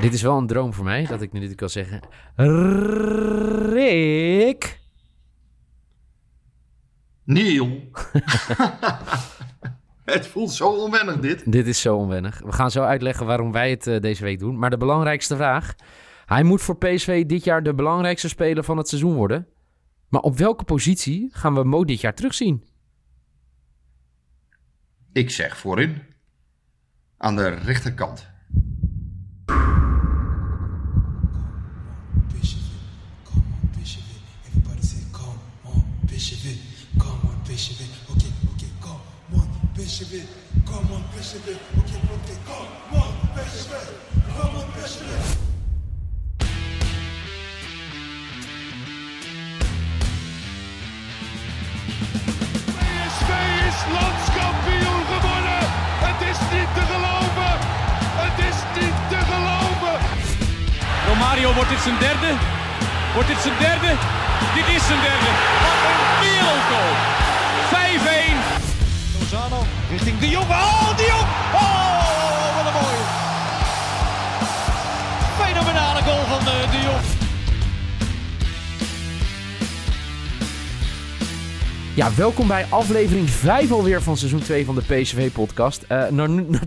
Dit is wel een droom voor mij, dat ik nu dit kan zeggen. Rick. Neil. het voelt zo onwennig dit. Dit is zo onwennig. We gaan zo uitleggen waarom wij het uh, deze week doen. Maar de belangrijkste vraag. Hij moet voor PSV dit jaar de belangrijkste speler van het seizoen worden. Maar op welke positie gaan we Mo dit jaar terugzien? Ik zeg voorin. Aan de rechterkant. PSV, come on PSV, ok, ok, come on PSV, come on PSV. PSV is landskampioen geworden. Het is niet te geloven. Het is niet te geloven. Romario, wordt dit zijn derde? Wordt dit zijn derde? Dit is zijn derde. Wat een wereldgoal. 5-1. Richting De Jong. Oh, De Jong! Oh, wat een mooie. Fenomenale goal van eh, de Jong. Ja, welkom bij aflevering 5 alweer van seizoen 2 van de PSV-podcast. Eh,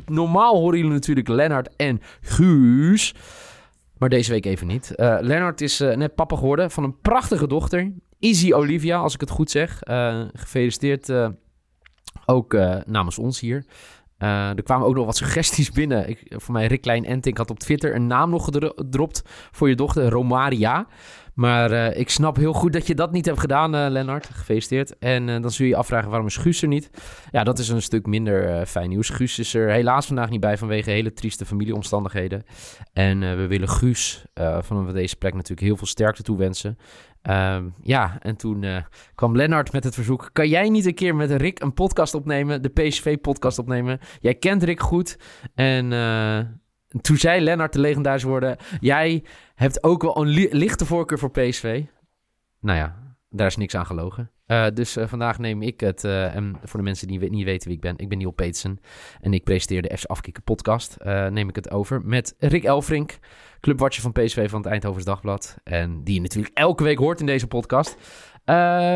normaal horen jullie natuurlijk Lennart en Guus. Maar deze week even niet. Uh, Lennart is net papa geworden van een prachtige dochter. Easy Olivia, als ik het goed zeg. gefeliciteerd ook uh, namens ons hier. Uh, er kwamen ook nog wat suggesties binnen. Ik, voor mij, Rick Klein Entink had op Twitter een naam nog gedropt voor je dochter, Romaria. Maar uh, ik snap heel goed dat je dat niet hebt gedaan, uh, Lennart. Gefeliciteerd. En dan zul je je afvragen waarom is Guus er niet? Ja, dat is een stuk minder fijn nieuws. Guus is er helaas vandaag niet bij vanwege hele trieste familieomstandigheden. En we willen Guus vanaf deze plek natuurlijk heel veel sterkte toewensen. Ehm, ja, en toen uh, kwam Lennart met het verzoek: kan jij niet een keer met Rick een podcast opnemen, de PSV-podcast opnemen? Jij kent Rick goed. En uh, toen zei Lennart de legendarische woorden: Jij hebt ook wel een li lichte voorkeur voor PSV. Nou ja, daar is niks aan gelogen. Uh, dus vandaag neem ik het, en voor de mensen die niet weten wie ik ben, ik ben Neil Peetsen en ik presenteer de FC Afkikken podcast. neem ik het over met Rick Elfrink clubwatcher van PSV van het Eindhovens Dagblad. En die je natuurlijk elke week hoort in deze podcast.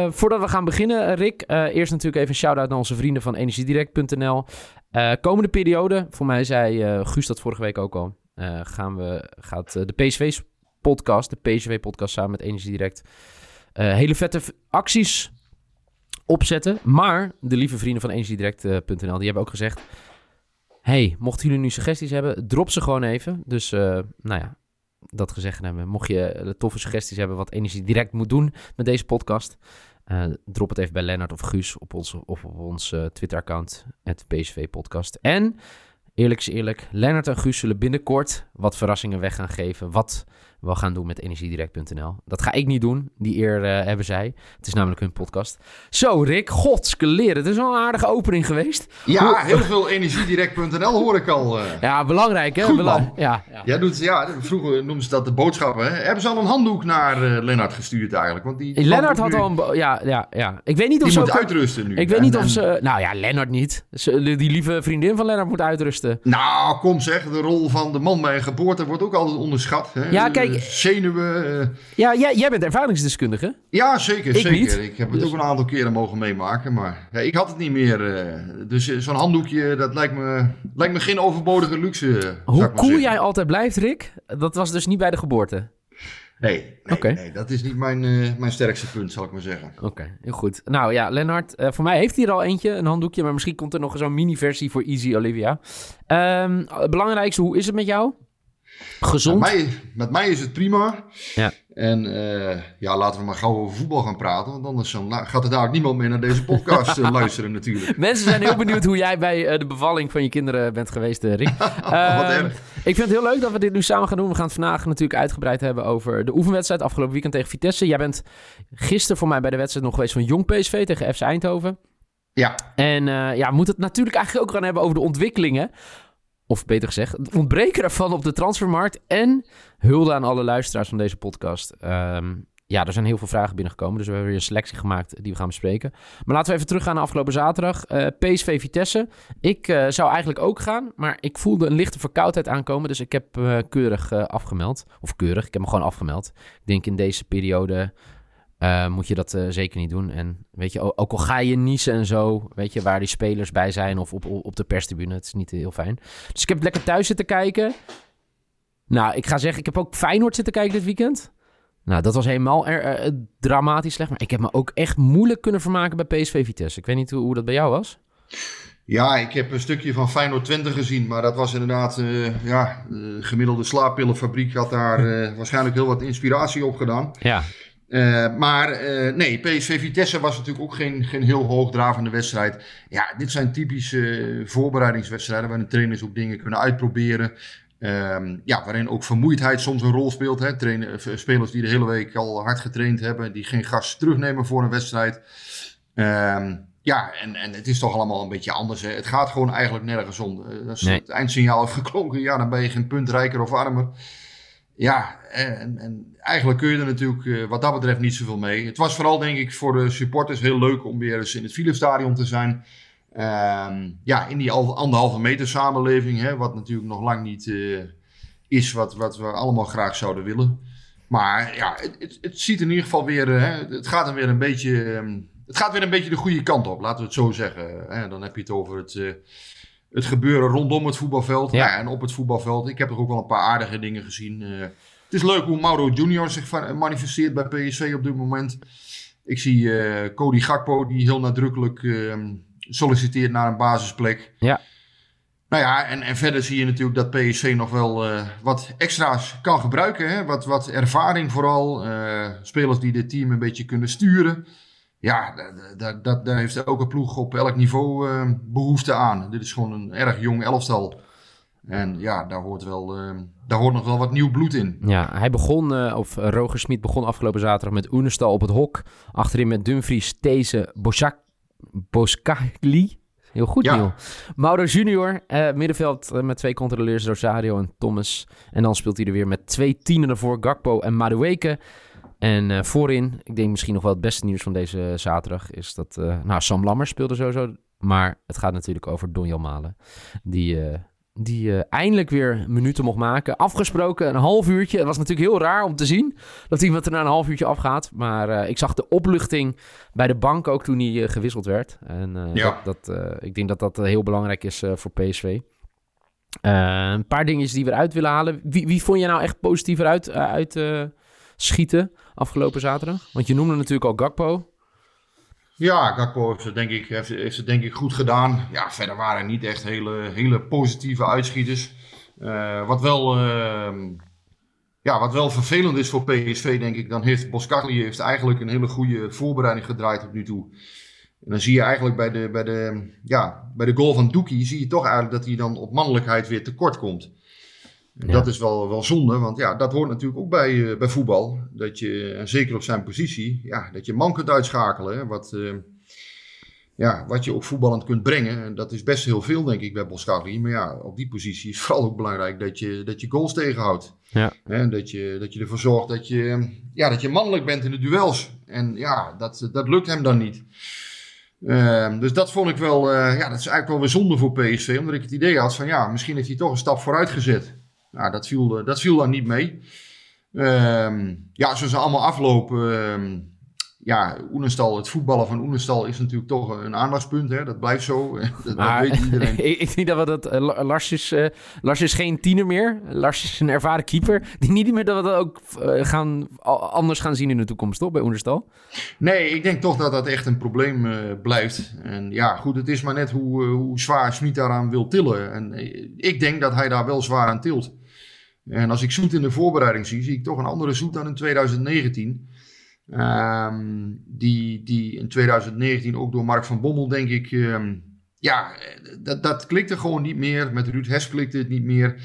Voordat we gaan beginnen, Rick, eerst natuurlijk even een shout-out naar onze vrienden van energiedirect.nl. Eh, komende periode, voor mij zei Guus dat vorige week ook al, gaan we, gaat de PSV-podcast, de PSV-podcast samen met Energiedirect, hele vette acties opzetten. Maar de lieve vrienden van energiedirect.nl, die hebben ook gezegd, hey, mochten jullie nu suggesties hebben, drop ze gewoon even. Dus, uh, nou ja, dat gezegd hebben. Mocht je toffe suggesties hebben wat Energie direct moet doen met deze podcast, drop het even bij Lennart of Guus op ons, op ons Twitter-account, het PSV Podcast. En eerlijk is eerlijk, Lennart en Guus zullen binnenkort wat verrassingen weg gaan geven. Wat we gaan doen met energiedirect.nl. Dat ga ik niet doen, die eer uh, hebben zij. Het is namelijk hun podcast. Zo, Rick, godskeleren. Het is wel een aardige opening geweest. Ja, heel veel energiedirect.nl hoor ik al. Uh... Ja, belangrijk hè? Goed, Belang... Ja, ja. ja, doet, ja, vroeger noemden ze dat de boodschappen. Hè? Hebben ze al een handdoek naar uh, Lennart gestuurd eigenlijk? Want die Lennart had al een... Ja, ja, ja. Ik weet niet of die ze... moet uitrusten nu. Ik weet niet of ze... Nou ja, Lennart niet. Die lieve vriendin van Lennart moet uitrusten. Nou, kom zeg. De rol van de man bij een geboorte wordt ook altijd onderschat. Hè? Ja, kijk... Zenuwen. Uh... Ja, jij, jij bent ervaringsdeskundige. Ja, zeker. Ik zeker. Niet. Ik heb het Dus- ook een aantal keren mogen meemaken. Maar ja, ik had het niet meer. eh, dus eh, zo'n handdoekje, dat lijkt me, lijkt me geen overbodige luxe. eh, Hoe cool zeggen. jij altijd blijft, Rick, dat was dus niet bij de geboorte. Nee, nee, Oké. nee, dat is niet mijn, eh, mijn sterkste punt, zal ik maar zeggen. Oké, heel goed. Nou ja, Lennart, eh, voor mij heeft hij er al eentje, een handdoekje, maar misschien komt er nog zo'n mini-versie voor Easy Olivia. Ehm, het belangrijkste, hoe is het met jou? Gezond? Met mij, met mij is het prima. Ja. En eh, ja, laten we maar gauw over voetbal gaan praten. Want anders dan gaat er daar niemand meer naar deze podcast eh, luisteren natuurlijk. Mensen zijn heel benieuwd hoe jij bij eh, de bevalling van je kinderen bent geweest, Rick. Wat Ehm, erg. ik vind het heel leuk dat we dit nu samen gaan doen. We gaan het vandaag natuurlijk uitgebreid hebben over de oefenwedstrijd afgelopen weekend tegen Vitesse. Jij bent gisteren voor mij bij de wedstrijd nog geweest van Jong PSV tegen FC Eindhoven. Ja, En ja, we moeten het natuurlijk eigenlijk ook gaan hebben over de ontwikkelingen. Of beter gezegd, het ontbreken ervan op de transfermarkt. En hulde aan alle luisteraars van deze podcast. Ehm, ja, er zijn heel veel vragen binnengekomen. Dus we hebben weer een selectie gemaakt die we gaan bespreken. Maar laten we even teruggaan naar afgelopen zaterdag. Uh, PSV Vitesse. Ik uh, zou eigenlijk ook gaan, maar ik voelde een lichte verkoudheid aankomen. Dus ik heb uh, keurig afgemeld. Of keurig, ik heb me gewoon afgemeld. Ik denk in deze periode moet je dat zeker niet doen. En weet je, ook al ga je niezen en zo, weet je, waar die spelers bij zijn of op, op de perstribune. Het is niet heel fijn. Dus ik heb lekker thuis zitten kijken. Nou, ik ga zeggen, ik heb ook Feyenoord zitten kijken dit weekend. Nou, dat was helemaal er, dramatisch slecht. Maar ik heb me ook echt moeilijk kunnen vermaken bij PSV Vitesse. Ik weet niet hoe, hoe dat bij jou was. Ja, ik heb een stukje van Feyenoord 20 gezien. Maar dat was inderdaad, uh, ja, de gemiddelde slaappillenfabriek had daar uh, waarschijnlijk heel wat inspiratie op gedaan. Ja. Uh, maar nee, PSV Vitesse was natuurlijk ook geen, geen heel hoogdravende wedstrijd. Ja, dit zijn typische voorbereidingswedstrijden waarin trainers ook dingen kunnen uitproberen. Um, ja, waarin ook vermoeidheid soms een rol speelt. Hè. Trainen, eh, spelers die de hele week al hard getraind hebben, die geen gas terugnemen voor een wedstrijd. Um, ja, en, en het is toch allemaal een beetje anders. Hè. Het gaat gewoon eigenlijk nergens om. Eh, als het eindsignaal heeft geklonken, ja, dan ben je geen punt rijker of armer. Ja, en, en eigenlijk kun je er natuurlijk uh, wat dat betreft niet zoveel mee. Het was vooral, denk ik, voor de supporters heel leuk om weer eens in het Philips Stadion te zijn. Um, ja, in die anderhalve meter samenleving, hè, wat natuurlijk nog lang niet uh, is wat, wat we allemaal graag zouden willen. Maar ja, het, het, het ziet in ieder geval weer, uh, het gaat er weer een beetje, um, het gaat weer een beetje de goede kant op, laten we het zo zeggen. Hè. Dan heb je het over het, het gebeuren rondom het voetbalveld ja. Ja, en op het voetbalveld. Ik heb er ook wel een paar aardige dingen gezien. het is leuk hoe Mauro Junior zich manifesteert bij PSV op dit moment. Ik zie Cody Gakpo die heel nadrukkelijk ehm, solliciteert naar een basisplek. Ja. Nou ja, en, en verder zie je natuurlijk dat PSC nog wel uh, wat extra's kan gebruiken. Hè? Wat, wat ervaring vooral. Spelers die dit team een beetje kunnen sturen. Ja, daar heeft elke ploeg op elk niveau uh, behoefte aan. Dit is gewoon een erg jong elftal. En ja, daar hoort, wel, daar hoort nog wel wat nieuw bloed in. Ja, hij begon, of Roger Smit begon afgelopen zaterdag met Oenestal op het hok. Achterin met Dumfries, These, Boschak Boskali. Heel goed, ja. Neil. Mauro Junior, middenveld met twee controleurs, Rosario en Thomas. En dan speelt hij er weer met twee tienen ervoor, Gakpo en Madueke. En uh, voorin, ik denk misschien nog wel het beste nieuws van deze zaterdag, is dat... nou, Sam Lammers speelde sowieso, maar het gaat natuurlijk over Donjel Malen. Die die uh, eindelijk weer minuten mocht maken. Afgesproken een half uurtje. Het was natuurlijk heel raar om te zien dat iemand er na een half uurtje afgaat. Maar ik zag de opluchting bij de bank ook toen hij gewisseld werd. En ja. dat, dat ik denk dat dat heel belangrijk is voor PSV. een paar dingen die we eruit willen halen. Wie, wie vond je nou echt positiever uit, uit schieten afgelopen zaterdag? Want je noemde natuurlijk al Gakpo. Ja, Gakpo heeft het, denk ik, heeft, heeft denk ik goed gedaan. Ja, verder waren niet echt hele, hele positieve uitschieters. Uh, wat, wel, uh, ja, wat wel vervelend is voor PSV, denk ik, dan heeft Boskagli heeft eigenlijk een hele goede voorbereiding gedraaid tot nu toe. En dan zie je eigenlijk bij de, bij de, ja, bij de goal van Doekie, zie je toch eigenlijk dat hij dan op mannelijkheid weer tekort komt. Dat is wel, wel zonde, want ja, dat hoort natuurlijk ook bij, uh, bij voetbal. Dat je, en zeker op zijn positie, ja, dat je man kunt uitschakelen. Hè, wat, uh, ja, wat je ook voetballend kunt brengen. En dat is best heel veel, denk ik, bij Boskagli. Maar ja, op die positie is vooral ook belangrijk dat je, dat je goals tegenhoudt. Ja. En dat je, dat je ervoor zorgt dat je, ja, dat je mannelijk bent in de duels. En ja, dat, dat lukt hem dan niet. Uh, dus dat vond ik wel, uh, ja, dat is eigenlijk wel weer zonde voor PSV. Omdat ik het idee had van, ja, misschien heeft hij toch een stap vooruit gezet. Nou, dat viel, dat viel dan niet mee. Um, ja, zoals ze allemaal aflopen. Um, ja, Oenestal, het voetballen van Oenestal is natuurlijk toch een aandachtspunt. Hè? Dat blijft zo. dat, maar, weet iedereen. ik, ik denk dat we dat... Uh, Lars, is, uh, Lars is geen tiener meer. Lars is een ervaren keeper. Die niet meer dat we dat ook uh, gaan, anders gaan zien in de toekomst, toch? Bij Oenestal? Nee, ik denk toch dat dat echt een probleem blijft. En ja, goed, het is maar net hoe, hoe zwaar Smit daaraan wil tillen. En ik denk dat hij daar wel zwaar aan tilt. En als ik Zoet in de voorbereiding zie, zie ik toch een andere Zoet dan in 2019. Um, ehm, die, die in 2019 ook door Mark van Bommel, denk ik, um, ja, dat, dat klikte gewoon niet meer. Met Ruud Hes klikte het niet meer.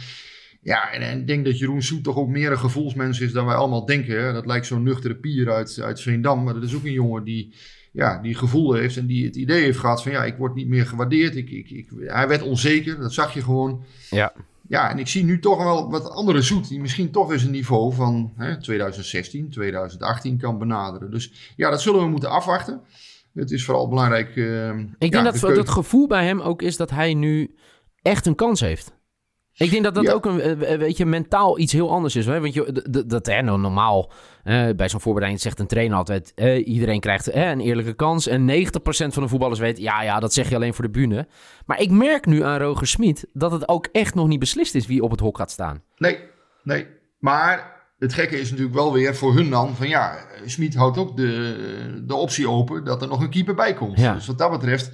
Ja, en, ik denk dat Jeroen Soet toch ook meer een gevoelsmens is dan wij allemaal denken. Dat lijkt zo'n nuchtere pier uit, uit Veendam, maar dat is ook een jongen die, ja, die gevoel heeft en die het idee heeft gehad van ja, ik word niet meer gewaardeerd. Ik, ik, ik, hij werd onzeker, dat zag je gewoon. Ja. Ja, en ik zie nu toch wel wat andere zoet die misschien toch eens een niveau van hè, 2016, 2018 kan benaderen. Dus ja, dat zullen we moeten afwachten. Het is vooral belangrijk. Uh, ik denk dat het gevoel bij hem ook is dat hij nu echt een kans heeft. Ik denk dat dat ook een eh, weet je, mentaal iets heel anders is. Hè? Want je, dat, hè, nou, normaal bij zo'n voorbereiding zegt een trainer altijd... Iedereen krijgt een eerlijke kans. En 90% van de voetballers weet... ja, ja, dat zeg je alleen voor de bühne. Maar ik merk nu aan Roger Smit... dat het ook echt nog niet beslist is wie op het hok gaat staan. Nee, nee. Maar het gekke is natuurlijk wel weer voor hun dan... van ja, Smit houdt ook de, de optie open... dat er nog een keeper bij komt. Ja. Dus wat dat betreft...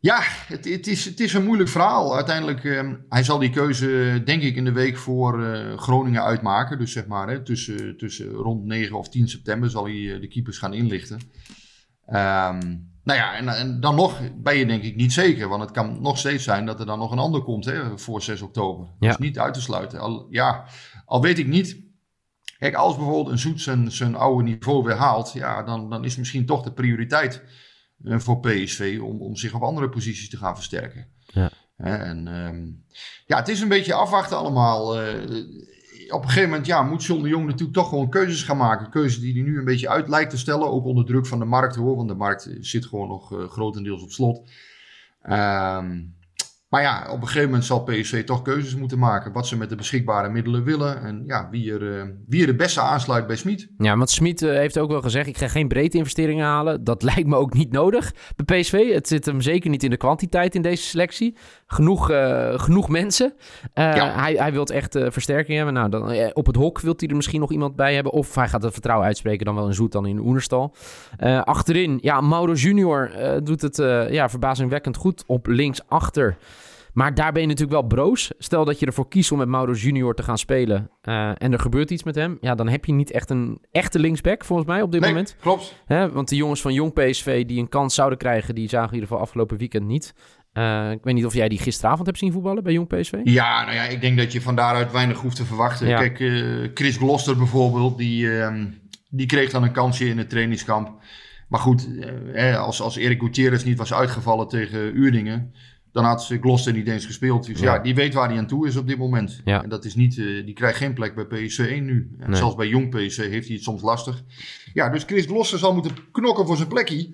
Ja, het, het, is, het is een moeilijk verhaal. Uiteindelijk, uh, hij zal die keuze denk ik in de week voor uh, Groningen uitmaken. Dus zeg maar, hè, tussen, tussen rond 9 of 10 september zal hij uh, de keepers gaan inlichten. Um, nou ja, en, en, dan nog ben je denk ik niet zeker. Want het kan nog steeds zijn dat er dan nog een ander komt hè, voor 6 oktober. Ja. Dat is niet uit te sluiten. Al, ja, al weet ik niet. Kijk, als bijvoorbeeld een Zoet zijn, zijn oude niveau weer haalt, ja, dan, dan is misschien toch de prioriteit voor PSV om, om zich op andere posities te gaan versterken. Ja. en um, ja, het is een beetje afwachten allemaal. Uh, op een gegeven moment ja, moet John de Jong natuurlijk toch gewoon keuzes gaan maken. Keuzes die hij nu een beetje uit lijkt te stellen. Ook onder druk van de markt hoor. Want de markt zit gewoon nog uh, grotendeels op slot. Um, maar ja, op een gegeven moment zal PSV toch keuzes moeten maken. Wat ze met de beschikbare middelen willen. En ja, wie er, uh, wie er de beste aansluit bij Smit. Ja, want Smit uh, heeft ook wel gezegd: ik ga geen breedte investeringen halen. Dat lijkt me ook niet nodig bij PSV. Het zit hem zeker niet in de kwantiteit in deze selectie. Genoeg, uh, genoeg mensen. Ja. hij, hij wil echt versterking hebben. Nou, dan, op het hok wil hij er misschien nog iemand bij hebben. Of hij gaat het vertrouwen uitspreken, dan wel in Zoet, dan in Oenerstal. achterin, ja, Mauro Junior doet het ja, verbazingwekkend goed op linksachter. Maar daar ben je natuurlijk wel broos. Stel dat je ervoor kiest om met Mauro Junior te gaan spelen uh, en er gebeurt iets met hem. Ja, dan heb je niet echt een echte linksback volgens mij op dit nee, moment. klopt. Hè? Want de jongens van Jong PSV die een kans zouden krijgen, die zagen in ieder geval afgelopen weekend niet. Uh, ik weet niet of jij die gisteravond hebt zien voetballen bij Jong PSV? Ja, nou ja, ik denk dat je van daaruit weinig hoeft te verwachten. Ja. Kijk, uh, Chris Gloster bijvoorbeeld, die, uh, die kreeg dan een kansje in het trainingskamp. Maar goed, als, als Erik Gutierrez niet was uitgevallen tegen Uerdingen dan had Gloucester niet eens gespeeld. Dus ja. die weet waar hij aan toe is op dit moment. Ja. En dat is niet, uh, die krijgt geen plek bij PSV 1 nu. En nee. zelfs bij jong PSV heeft hij het soms lastig. Ja, dus Chris Gloucester zal moeten knokken voor zijn plekje.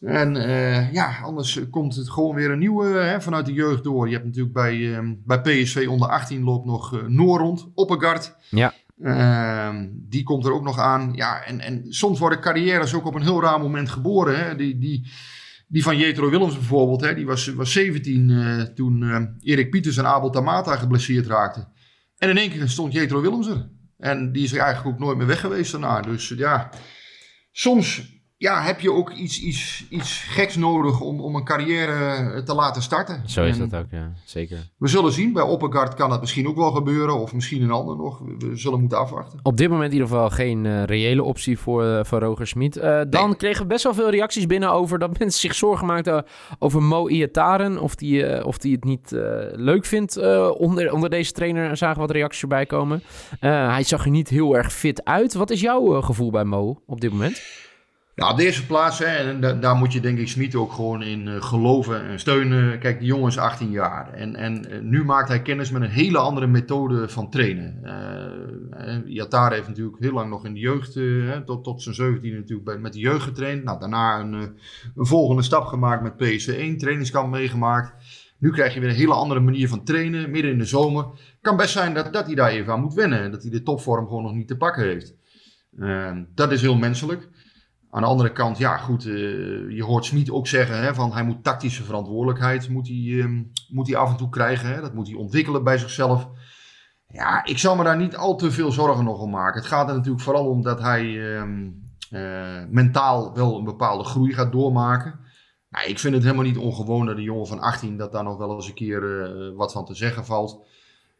En uh, ja, anders komt het gewoon weer een nieuwe hè, vanuit de jeugd door. Je hebt natuurlijk bij, uh, bij PSV onder 18 loopt nog uh, Noor rond, Oppegaard. Ja. Ehm, die komt er ook nog aan. Ja, en, en soms worden carrières ook op een heel raar moment geboren. Hè. Die, die, die van Jetro Willems bijvoorbeeld, hè, die was, was 17 uh, toen uh, Erik Pieters en Abel Tamata geblesseerd raakten. En in één keer stond Jetro Willems er. En die is er eigenlijk ook nooit meer weg geweest daarna. Dus ja, soms ja, heb je ook iets, iets, iets geks nodig om, om een carrière te laten starten. Zo is en dat ook, ja. Zeker. We zullen zien. Bij Oppergaard kan dat misschien ook wel gebeuren. Of misschien een ander nog. We, zullen moeten afwachten. Op dit moment in ieder geval geen uh, reële optie voor, uh, voor Roger Smit. Uh, dan nee. kregen we best wel veel reacties binnen over dat mensen zich zorgen maakten over Mo Iataren. Of die, of die het niet leuk vindt onder, onder deze trainer. Zagen wat reacties erbij komen. hij zag er niet heel erg fit uit. Wat is jouw gevoel bij Mo op dit moment? Ja, op de eerste plaats, hè, en da daar moet je denk ik Smit ook gewoon in uh, geloven en steunen. Kijk, die jongen is 18 jaar en, en uh, nu maakt hij kennis met een hele andere methode van trainen. Uh, Yatar heeft natuurlijk heel lang nog in de jeugd, tot, tot zijn 17 natuurlijk bij, met de jeugd getraind. Nou, daarna een, een volgende stap gemaakt met PSV 1, trainingskamp meegemaakt. Nu krijg je weer een hele andere manier van trainen, midden in de zomer. Kan best zijn dat, dat hij daar even aan moet wennen, dat hij de topvorm gewoon nog niet te pakken heeft. dat is heel menselijk. Aan de andere kant, ja goed, uh, je hoort Smit ook zeggen hè, van hij moet tactische verantwoordelijkheid moet hij, uh, moet hij af en toe krijgen. Hè, dat moet hij ontwikkelen bij zichzelf. Ja, ik zal me daar niet al te veel zorgen nog om maken. Het gaat er natuurlijk vooral om dat hij uh, mentaal wel een bepaalde groei gaat doormaken. Nou, ik vind het helemaal niet ongewoon dat een jongen van 18 dat daar nog wel eens een keer eh, wat van te zeggen valt.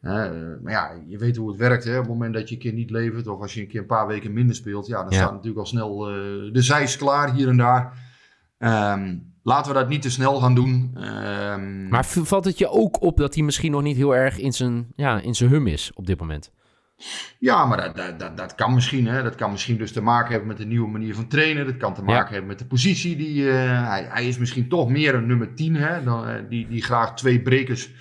Maar ja, je weet hoe het werkt. Hè? Op het moment dat je een keer niet levert, of als je een keer een paar weken minder speelt, ja, dan ja. staat natuurlijk al snel uh, de zijs klaar hier en daar. Um, laten we dat niet te snel gaan doen. Um, maar valt het je ook op dat hij misschien nog niet heel erg in zijn, ja, in zijn hum is op dit moment? Ja, maar dat, dat, dat, dat, kan misschien. Hè. Dat kan misschien dus te maken hebben met de nieuwe manier van trainen. Dat kan te maken ja. hebben met de positie. Die, uh, hij, hij, is misschien toch meer een nummer 10. Hè, dan, die, die graag twee brekers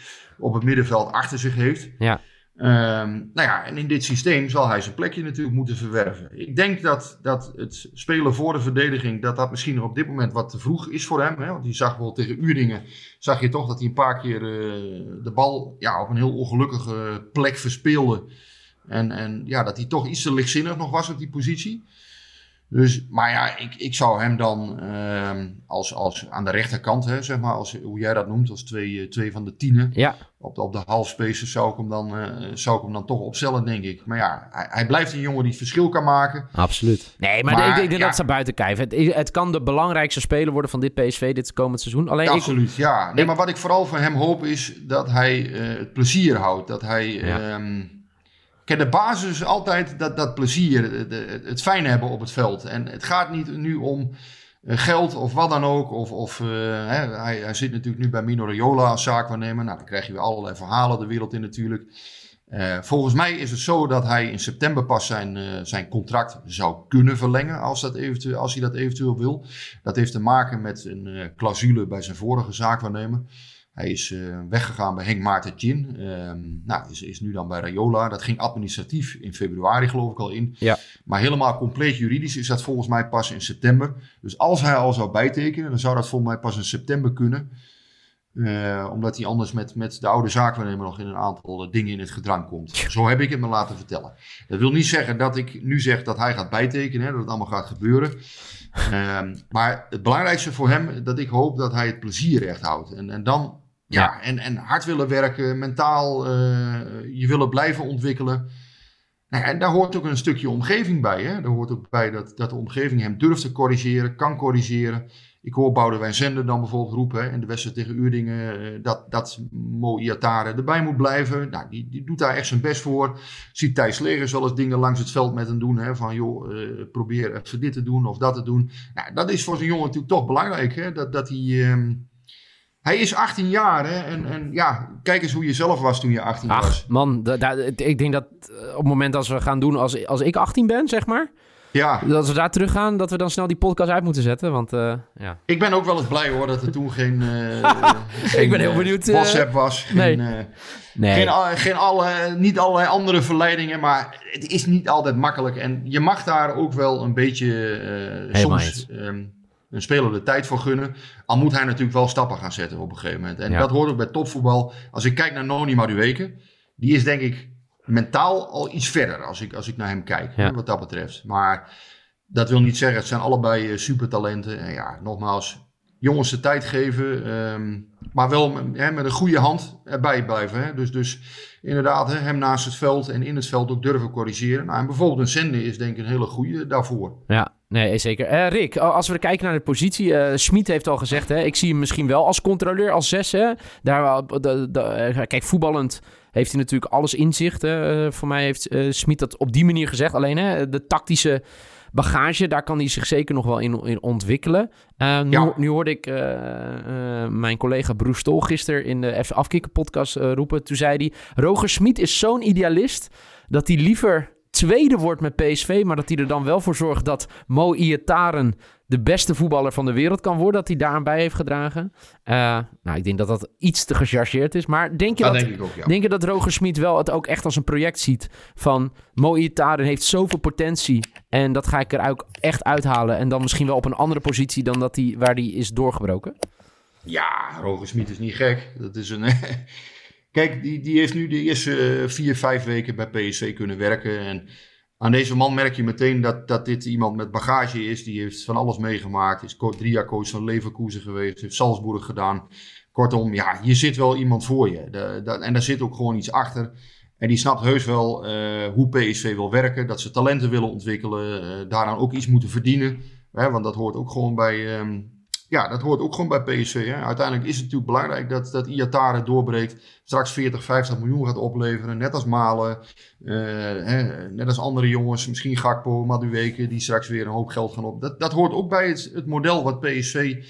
op het middenveld achter zich heeft. Ja. Ehm, nou ja, en in dit systeem zal hij zijn plekje natuurlijk moeten verwerven. Ik denk dat, dat het spelen voor de verdediging, dat dat misschien nog op dit moment wat te vroeg is voor hem. Hè? Want je zag wel tegen Uringen, zag je toch dat hij een paar keer uh, de bal ja, op een heel ongelukkige plek verspeelde. En, en ja, dat hij toch iets te lichtzinnig nog was op die positie. Dus, maar ja, ik, ik zou hem dan uh, als, als aan de rechterkant, hè, zeg maar, als, hoe jij dat noemt, als twee, eh, twee van de tienen. Ja. Op de, op de halfspaces zou ik hem dan, uh, zou ik hem dan toch opstellen, denk ik. Maar ja, hij, hij, blijft een jongen die het verschil kan maken. Absoluut. Nee, maar, maar ik, ik denk ja. dat ze buiten kijken. Het, het, kan de belangrijkste speler worden van dit PSV dit komend seizoen. Alleen absoluut, ik, ja. Nee, maar wat ik vooral van hem hoop is dat hij uh, het plezier houdt. Dat hij... Ja. Um, Kijk, de basis is altijd dat, dat plezier, de, het fijn hebben op het veld. En het gaat niet nu om geld of wat dan ook. Of, of hè, hij, hij, zit natuurlijk nu bij Mino Raiola als zaakwaarnemer. Nou, dan krijg je weer allerlei verhalen de wereld in natuurlijk. Uh, volgens mij is het zo dat hij in september pas zijn, zijn contract zou kunnen verlengen. Als, dat eventueel, als hij dat eventueel wil. Dat heeft te maken met een clausule bij zijn vorige zaakwaarnemer. Hij is uh, weggegaan bij Henk Maarten Chin. Um, nou, is, is nu dan bij Rayola. Dat ging administratief in februari geloof ik al in. Ja. Maar helemaal compleet juridisch is dat volgens mij pas in september. Dus als hij al zou bijtekenen, dan zou dat volgens mij pas in september kunnen. Uh, omdat hij anders met, met de oude zaakwaarnemer nog in een aantal dingen in het gedrang komt. Zo heb ik het me laten vertellen. Dat wil niet zeggen dat ik nu zeg dat hij gaat bijtekenen, hè, dat het allemaal gaat gebeuren. Um, maar het belangrijkste voor hem, dat ik hoop dat hij het plezier echt houdt. En, en dan ja, En, en hard willen werken, mentaal uh, je willen blijven ontwikkelen. Nou en daar hoort ook een stukje omgeving bij. Hè? Daar hoort ook bij dat, dat de omgeving hem durft te corrigeren, kan corrigeren. Ik hoor Boudewijn Zender dan bijvoorbeeld roepen hè, in de wedstrijd tegen Uurdingen uh, dat, dat Mo Iatare erbij moet blijven. Nou, die, die doet daar echt zijn best voor. Ziet Thijs Legers wel eens dingen langs het veld met hem doen. Hè, van joh, uh, probeer even dit te doen of dat te doen. Nou, dat is voor zo'n jongen natuurlijk toch belangrijk. Hè? Dat, dat hij... Um, hij is 18 jaar hè? En, en ja, kijk eens hoe je zelf was toen je 18 Ach, was. man, ik denk dat op het moment dat we gaan doen als, als ik 18 ben, zeg maar. Ja. Dat we daar terug gaan, dat we dan snel die podcast uit moeten zetten. Want, uh, ja. Ik ben ook wel eens blij hoor dat er toen geen, uh, geen ik ben heel benieuwd, uh, WhatsApp was. Geen, nee. nee. Geen, geen alle, niet allerlei andere verleidingen. Maar het is niet altijd makkelijk. En je mag daar ook wel een beetje soms... Um, een speler de tijd voor gunnen. Al moet hij natuurlijk wel stappen gaan zetten op een gegeven moment. En ja. dat hoort ook bij topvoetbal. Als ik kijk naar Noni Madueke, die is denk ik mentaal al iets verder als ik, als ik naar hem kijk, ja. wat dat betreft. Maar dat wil niet zeggen, het zijn allebei uh, supertalenten. En ja, nogmaals, jongens de tijd geven, um, maar wel hè, met een goede hand erbij blijven. Hè. Dus, dus inderdaad, hè, hem naast het veld en in het veld ook durven corrigeren. Nou, en bijvoorbeeld een zende is denk ik een hele goede daarvoor. Ja, Nee, zeker. Uh, Rick, als we kijken naar de positie. Uh, Schmid heeft al gezegd, hè, ik zie hem misschien wel als controleur, als zes. Hè. Daar, de, de, kijk, voetballend heeft hij natuurlijk alles inzicht. Uh, voor mij heeft uh, Schmid dat op die manier gezegd. Alleen hè, de tactische bagage, daar kan hij zich zeker nog wel in, in ontwikkelen. Uh, nu, ja. nu, hoorde ik uh, uh, mijn collega Broes Stol gisteren in de FC Afkikken podcast roepen. Toen zei hij, Roger Smit is zo'n idealist dat hij liever tweede wordt met PSV, maar dat hij er dan wel voor zorgt dat Mo Iataren de beste voetballer van de wereld kan worden, dat hij daaraan bij heeft gedragen. Uh, nou, ik denk dat dat iets te gechargeerd is, maar denk je, dat, dat, denk, ik ook, ja. denk je dat Roger Smit wel het ook echt als een project ziet van Mo Iataren heeft zoveel potentie en dat ga ik er ook echt uithalen en dan misschien wel op een andere positie dan dat hij, waar hij is doorgebroken? Ja, Roger Smit is niet gek. Dat is een... Kijk, die, die heeft nu de eerste vier, vijf weken bij PSV kunnen werken. En aan deze man merk je meteen dat, dat dit iemand met bagage is. Die heeft van alles meegemaakt. Is drie jaar coach van Leverkusen geweest. Heeft Salzburg gedaan. Kortom, ja, hier zit wel iemand voor je. De, en daar zit ook gewoon iets achter. En die snapt heus wel uh, hoe PSV wil werken. Dat ze talenten willen ontwikkelen. Uh, daaraan ook iets moeten verdienen. Hè, want dat hoort ook gewoon bij... Um, ja, dat hoort ook gewoon bij PSV. Hè. Uiteindelijk is het natuurlijk belangrijk dat, dat Iatare doorbreekt. Straks 40, 50 miljoen gaat opleveren. Net als Malen. Uh, hè, net als andere jongens. Misschien Gakpo, Madueke. Die straks weer een hoop geld gaan op. Dat, dat hoort ook bij het, het model wat PSV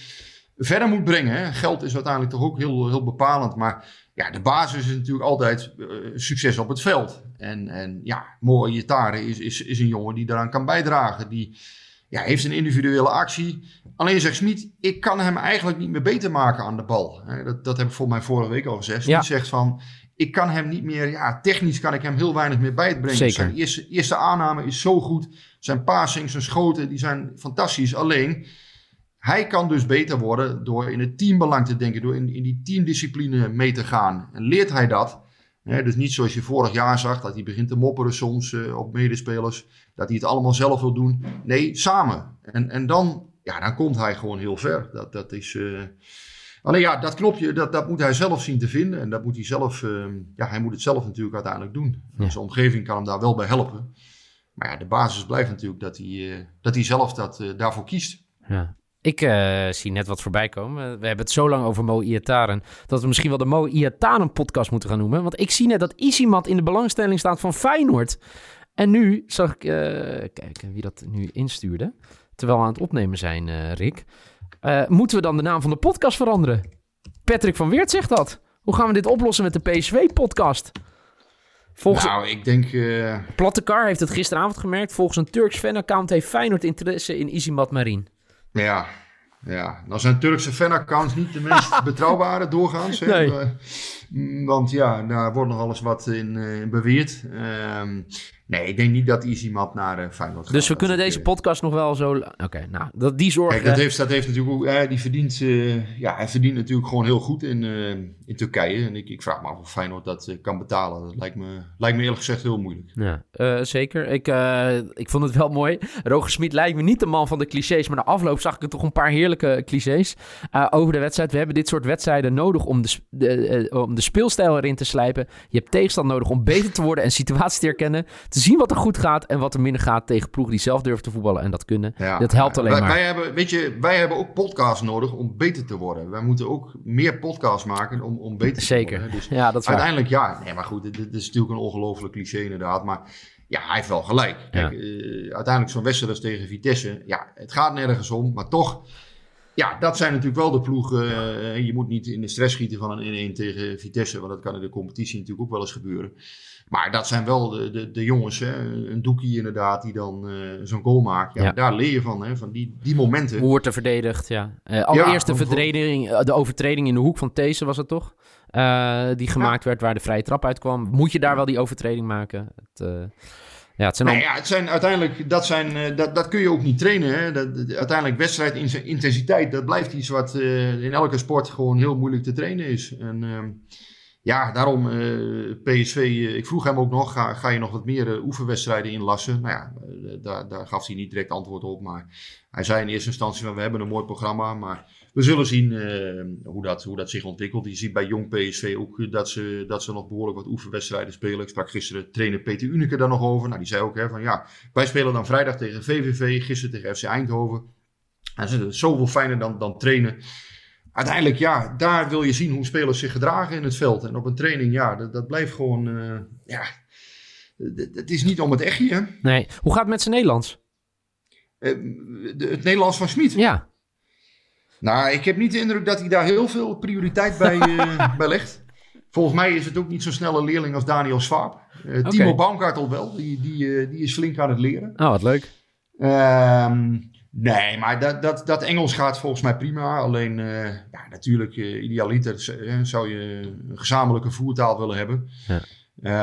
verder moet brengen. Hè. Geld is uiteindelijk toch ook heel, heel bepalend. Maar ja, de basis is natuurlijk altijd uh, succes op het veld. En, en ja, Mo Iatare is, is, is een jongen die daaraan kan bijdragen. Die ja, heeft een individuele actie. Alleen zegt Smit, ik kan hem eigenlijk niet meer beter maken aan de bal. Dat, dat heb ik volgens mij vorige week al gezegd. Smit zegt van, ik kan hem niet meer, ja, technisch kan ik hem heel weinig meer bijbrengen. Zeker. Zijn eerste, eerste aanname is zo goed. Zijn passing, zijn schoten, die zijn fantastisch. Alleen, hij kan dus beter worden door in het teambelang te denken, door in, in die teamdiscipline mee te gaan. En leert hij dat, dus niet zoals je vorig jaar zag, dat hij begint te mopperen soms uh, op medespelers, dat hij het allemaal zelf wil doen. Nee, samen. En, en dan, ja, dan komt hij gewoon heel ver. Dat, dat is... Uh... Alleen ja, dat knopje, dat, dat moet hij zelf zien te vinden. En dat moet hij zelf, uh, ja, hij moet het zelf natuurlijk uiteindelijk doen. Ja. Zijn omgeving kan hem daar wel bij helpen. Maar ja, de basis blijft natuurlijk dat hij, dat hij zelf dat, daarvoor kiest. Ja. Ik zie net wat voorbij komen. We hebben het zo lang over Mo Iataren... dat we misschien wel de Mo Iataren podcast moeten gaan noemen. Want ik zie net dat Isimat in de belangstelling staat van Feyenoord. En nu zag ik... Kijken wie dat nu instuurde. Terwijl we aan het opnemen zijn, uh, Rick. moeten we dan de naam van de podcast veranderen? Patrick van Weert zegt dat. Hoe gaan we dit oplossen met de PSV-podcast? Volgens... Nou, ik denk... Plattekar heeft het gisteravond gemerkt. Volgens een Turks fanaccount heeft Feyenoord interesse in Isimat Marin. Ja, ja. Nou zijn Turkse fanaccounts niet de meest betrouwbare doorgaans. Nee. Want ja, daar wordt nog alles wat in, in beweerd. Um, Nee, ik denk niet dat Easymap naar uh, Feyenoord gaat. Dus we kunnen deze podcast nog wel zo... Oké, nou, dat, die zorg... Kijk, dat heeft, dat heeft natuurlijk ook... Uh, die verdient, uh, ja, hij verdient natuurlijk gewoon heel goed in, in Turkije. En ik, ik vraag me af of Feyenoord dat kan betalen. Dat lijkt me, lijkt me eerlijk gezegd heel moeilijk. Ja, zeker. Ik, ik vond het wel mooi. Roger Smit lijkt me niet de man van de clichés. Maar na afloop zag ik er toch een paar heerlijke clichés over de wedstrijd. We hebben dit soort wedstrijden nodig om de, de om de speelstijl erin te slijpen. Je hebt tegenstand nodig om beter te worden en situaties te herkennen. Te zien wat er goed gaat en wat er minder gaat tegen ploegen die zelf durven te voetballen en dat kunnen. dat helpt alleen wij, maar. Wij hebben, weet je, wij hebben ook podcasts nodig om beter te worden. Wij moeten ook meer podcasts maken om, om beter Zeker. te worden. Zeker. Dus ja, dat is uiteindelijk ja. Nee, maar goed, dit, is natuurlijk een ongelooflijk cliché inderdaad. Maar ja, hij heeft wel gelijk. Kijk, uh, uiteindelijk zo'n wedstrijd tegen Vitesse. Ja, het gaat nergens om, maar toch... Ja, dat zijn natuurlijk wel de ploegen. Uh, je moet niet in de stress schieten van een 1-1 tegen Vitesse. Want dat kan in de competitie natuurlijk ook wel eens gebeuren. Maar dat zijn wel de, de, de jongens, hè? een doekie inderdaad, die dan uh, zo'n goal maakt. Ja, Daar leer je van, hè? van die, die momenten. Hoe wordt er verdedigd, ja. Uh, allereerst de, verdediging, de overtreding in de hoek van These was het toch? Uh, die gemaakt werd waar de vrije trap uitkwam. Moet je daar wel die overtreding maken? Het, ja, het zijn, al... ja, het zijn uiteindelijk, dat, zijn, dat, dat kun je ook niet trainen. Hè? Dat, uiteindelijk wedstrijd intensiteit, dat blijft iets wat in elke sport gewoon heel moeilijk te trainen is. En ehm, ja, daarom uh, PSV. Uh, ik vroeg hem ook nog: ga, ga je nog wat meer uh, oefenwedstrijden inlassen? Nou ja, daar, daar gaf hij niet direct antwoord op. Maar hij zei in eerste instantie: van, we hebben een mooi programma. Maar we zullen zien hoe, dat, hoe dat zich ontwikkelt. Je ziet bij jong PSV ook dat ze, dat ze nog behoorlijk wat oefenwedstrijden spelen. Ik sprak gisteren trainer Peter Unike daar nog over. Nou, die zei ook: hè, van ja, wij spelen dan vrijdag tegen VVV, gisteren tegen FC Eindhoven. En ze is zoveel fijner dan, dan trainen uiteindelijk, ja, daar wil je zien hoe spelers zich gedragen in het veld. En op een training, ja, dat, dat blijft gewoon, uh, ja, het is niet om het echtje. Hè? Nee. Hoe gaat het met zijn Nederlands? Uh, de, het Nederlands van Smit? Ja. Nou, ik heb niet de indruk dat hij daar heel veel prioriteit bij, uh, bij legt. Volgens mij is het ook niet zo'n snelle leerling als Daniel Swaap. Okay. Timo Baumgartel wel, die, die, die is flink aan het leren. Oh, wat leuk. Ehm Nee, maar dat, dat, dat Engels gaat volgens mij prima. Alleen, uh, ja, natuurlijk, uh, idealiter uh, zou je een gezamenlijke voertaal willen hebben. Ja.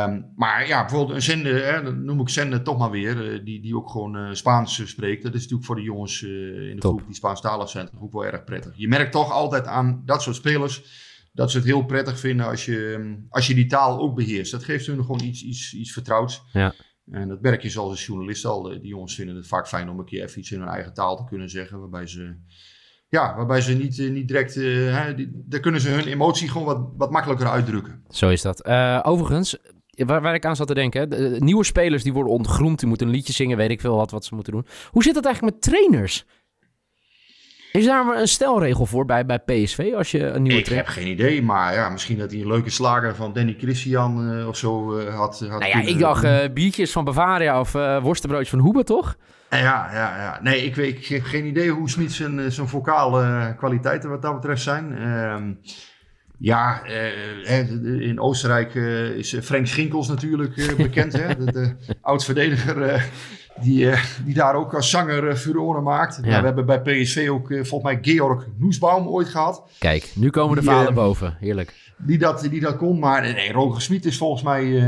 Um, maar ja, bijvoorbeeld een zender, hè, dan noem ik zender toch maar weer, die, die ook gewoon Spaans spreekt. Dat is natuurlijk voor de jongens in de Top. groep die Spaanstalig zijn ook wel erg prettig. Je merkt toch altijd aan dat soort spelers dat ze het heel prettig vinden als je, als je die taal ook beheerst. Dat geeft hun gewoon iets, iets, iets vertrouwds. Ja. En dat merk je zoals journalist al. Die jongens vinden het vaak fijn om een keer even iets in hun eigen taal te kunnen zeggen. Waarbij ze, ja, waarbij ze niet, niet direct... Uh, hè, daar kunnen ze hun emotie gewoon wat, wat makkelijker uitdrukken. Zo is dat. Overigens, waar, waar, ik aan zat te denken. De, de nieuwe spelers die worden ontgroend. Die moeten een liedje zingen. Weet ik veel wat, wat ze moeten doen. Hoe zit dat eigenlijk met trainers? Is daar een stelregel voor bij, bij PSV als je een nieuwe Ik heb geen idee, maar ja, misschien dat hij een leuke slager van Danny Christian uh, of zo uh, had, had Nou ja, ik dacht uh, biertjes van Bavaria of worstenbroodjes van Hoebe, toch? Ja, ja, ja. Nee, ik, weet, ik heb geen idee hoe Smit zijn, zijn vocale kwaliteiten wat dat betreft zijn. Ehm, ja, in Oostenrijk is Frank Schinkels natuurlijk bekend, hè? de, de oud-verdediger Die, eh, die daar ook als zanger uh, furoren maakt. Nou, we hebben bij PSV ook volgens mij Georg Noesbaum ooit gehad. Kijk, nu komen de verhalen boven. Heerlijk. Die dat, die dat kon. Maar nee, Roger Smit is volgens mij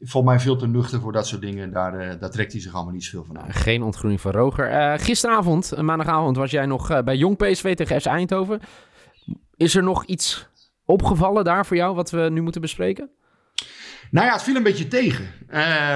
volgens mij veel te nuchter voor dat soort dingen. Daar, uh, daar trekt hij zich allemaal niet zoveel van aan. Geen ontgroening van Roger. Uh, gisteravond, maandagavond, was jij nog uh, bij Jong PSV tegen FC Eindhoven. Is er nog iets opgevallen daar voor jou wat we nu moeten bespreken? Nou ja, het viel een beetje tegen.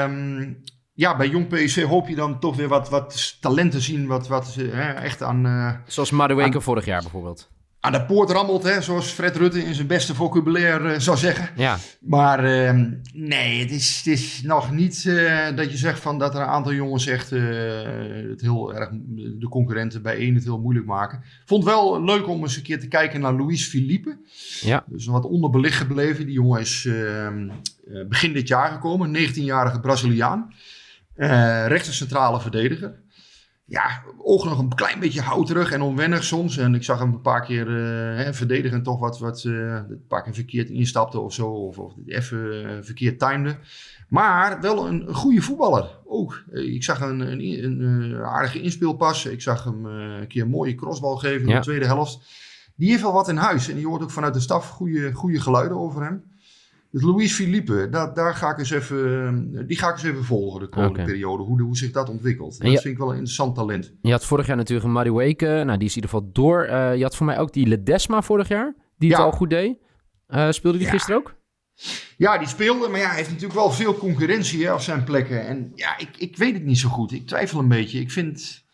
Um, ja, bij Jong PSV hoop je dan toch weer wat, wat talent te zien. Wat, wat echt aan... Zoals Madueke vorig jaar bijvoorbeeld aan de poort rammelt, hè, zoals Fred Rutte in zijn beste vocabulaire uh, zou zeggen. Ja. Maar uh, nee, het is, het is nog niet uh, dat je zegt van dat er een aantal jongens echt uh, het heel erg de concurrenten bij één het heel moeilijk maken. Vond wel leuk om eens een keer te kijken naar Luis Philippe. Ja. Dus wat onderbelicht gebleven. Die jongen is ehm, begin dit jaar gekomen, 19-jarige Braziliaan. Rechter centrale verdediger ja, oog nog een klein beetje houterig en onwennig soms. En ik zag hem een paar keer uh, hè, verdedigen toch wat, wat uh, een paar keer verkeerd instapte of zo. Of, of even uh, verkeerd timde. Maar wel een, een goede voetballer ook. ik zag een, een, een, aardige inspeelpas. Ik zag hem een keer een mooie crossbal geven in de tweede helft. Die heeft wel wat in huis. En die hoort ook vanuit de staf goede, goede geluiden over hem. Dus Louis Philippe, dat, daar ga ik eens even, die ga ik eens even volgen de komende periode. Hoe, hoe zich dat ontwikkelt. dat vind ik wel een interessant talent. Je had vorig jaar natuurlijk een Mariweke. Nou, die is in ieder geval door. Uh, je had voor mij ook die Ledesma vorig jaar. Die het al goed deed. Uh, speelde die gisteren ook? Ja, die speelde. Maar ja, hij heeft natuurlijk wel veel concurrentie hè, op zijn plekken. En ja, ik, ik weet het niet zo goed. Ik twijfel een beetje. Ik vind...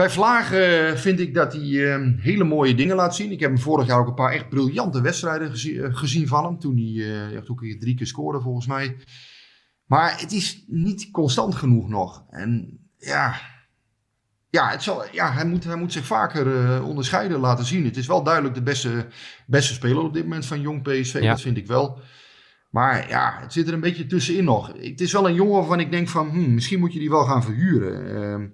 Bij Vlagen vind ik dat hij uh, hele mooie dingen laat zien. Ik heb hem vorig jaar ook een paar echt briljante wedstrijden gezien, uh, gezien van hem. Toen hij uh, ook drie keer scoorde volgens mij. Maar het is niet constant genoeg nog. En ja, ja, het zal, ja hij, moet, hij moet zich vaker uh, onderscheiden laten zien. Het is wel duidelijk de beste, beste speler op dit moment van Jong PSV. Ja. Dat vind ik wel. Maar ja, het zit er een beetje tussenin nog. Het is wel een jongen waarvan ik denk van... Hmm, misschien moet je die wel gaan verhuren.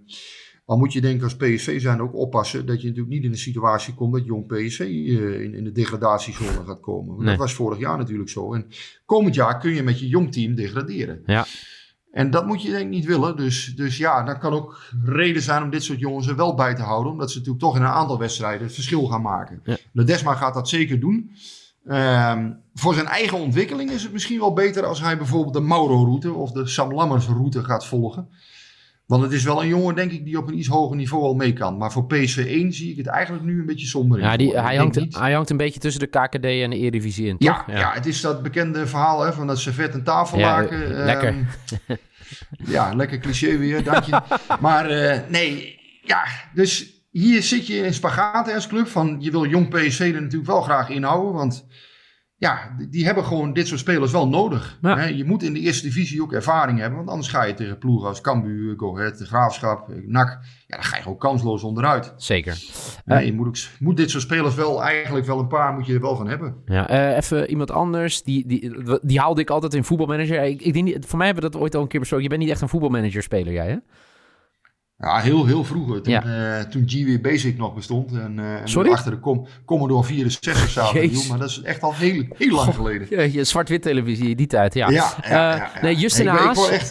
Ehm, al moet je denk als PSV zijn ook oppassen dat je natuurlijk niet in de situatie komt dat jong PSV uh, in, in, de degradatiezone gaat komen. Nee. Dat was vorig jaar natuurlijk zo. En komend jaar kun je met je jong team degraderen. Ja. En dat moet je denk ik niet willen. Dus, dus ja, dan kan ook reden zijn om dit soort jongens er wel bij te houden. Omdat ze natuurlijk toch in een aantal wedstrijden het verschil gaan maken. Ja. Ledesma gaat dat zeker doen. Um, voor zijn eigen ontwikkeling is het misschien wel beter als hij bijvoorbeeld de Mauro-route of de Sam Lammers-route gaat volgen. Want het is wel een jongen, denk ik, die op een iets hoger niveau al mee kan. Maar voor PSV 1 zie ik het eigenlijk nu een beetje somber in. Ja, die, hij, hangt, hij hangt een beetje tussen de KKD en de Eredivisie in, ja, ja, ja. het is dat bekende verhaal hè, van dat servet en tafellaken. Ja, lekker. Um, ja, lekker cliché weer, dank je. maar uh, nee, ja, dus hier zit je in spagaat als club. Van, je wil jong PSV er natuurlijk wel graag inhouden, want ja, die hebben gewoon dit soort spelers wel nodig. Ja. Je moet in de eerste divisie ook ervaring hebben, want anders ga je tegen ploegen als Cambuur, Go Ahead, de Graafschap, NAC. Ja, dan ga je gewoon kansloos onderuit. Zeker. Nee, uh, je moet, ook, moet dit soort spelers wel eigenlijk wel een paar moet je er wel van hebben. Ja, uh, even iemand anders, die, die, die haalde ik altijd in voetbalmanager. Ik, ik denk niet, voor mij hebben we dat ooit al een keer besproken. Je bent niet echt een voetbalmanager speler, jij hè? Ja, heel, heel vroeger. Toen, ja. uh, toen GW Basic nog bestond. En, uh, Sorry? achter de Com Commodore 64 zaten. Maar dat is echt al heel, heel lang geleden. Je zwart-wit televisie, die tijd, ja. Ja, ja. Nee, Justin hey, Haas... Ik word, echt,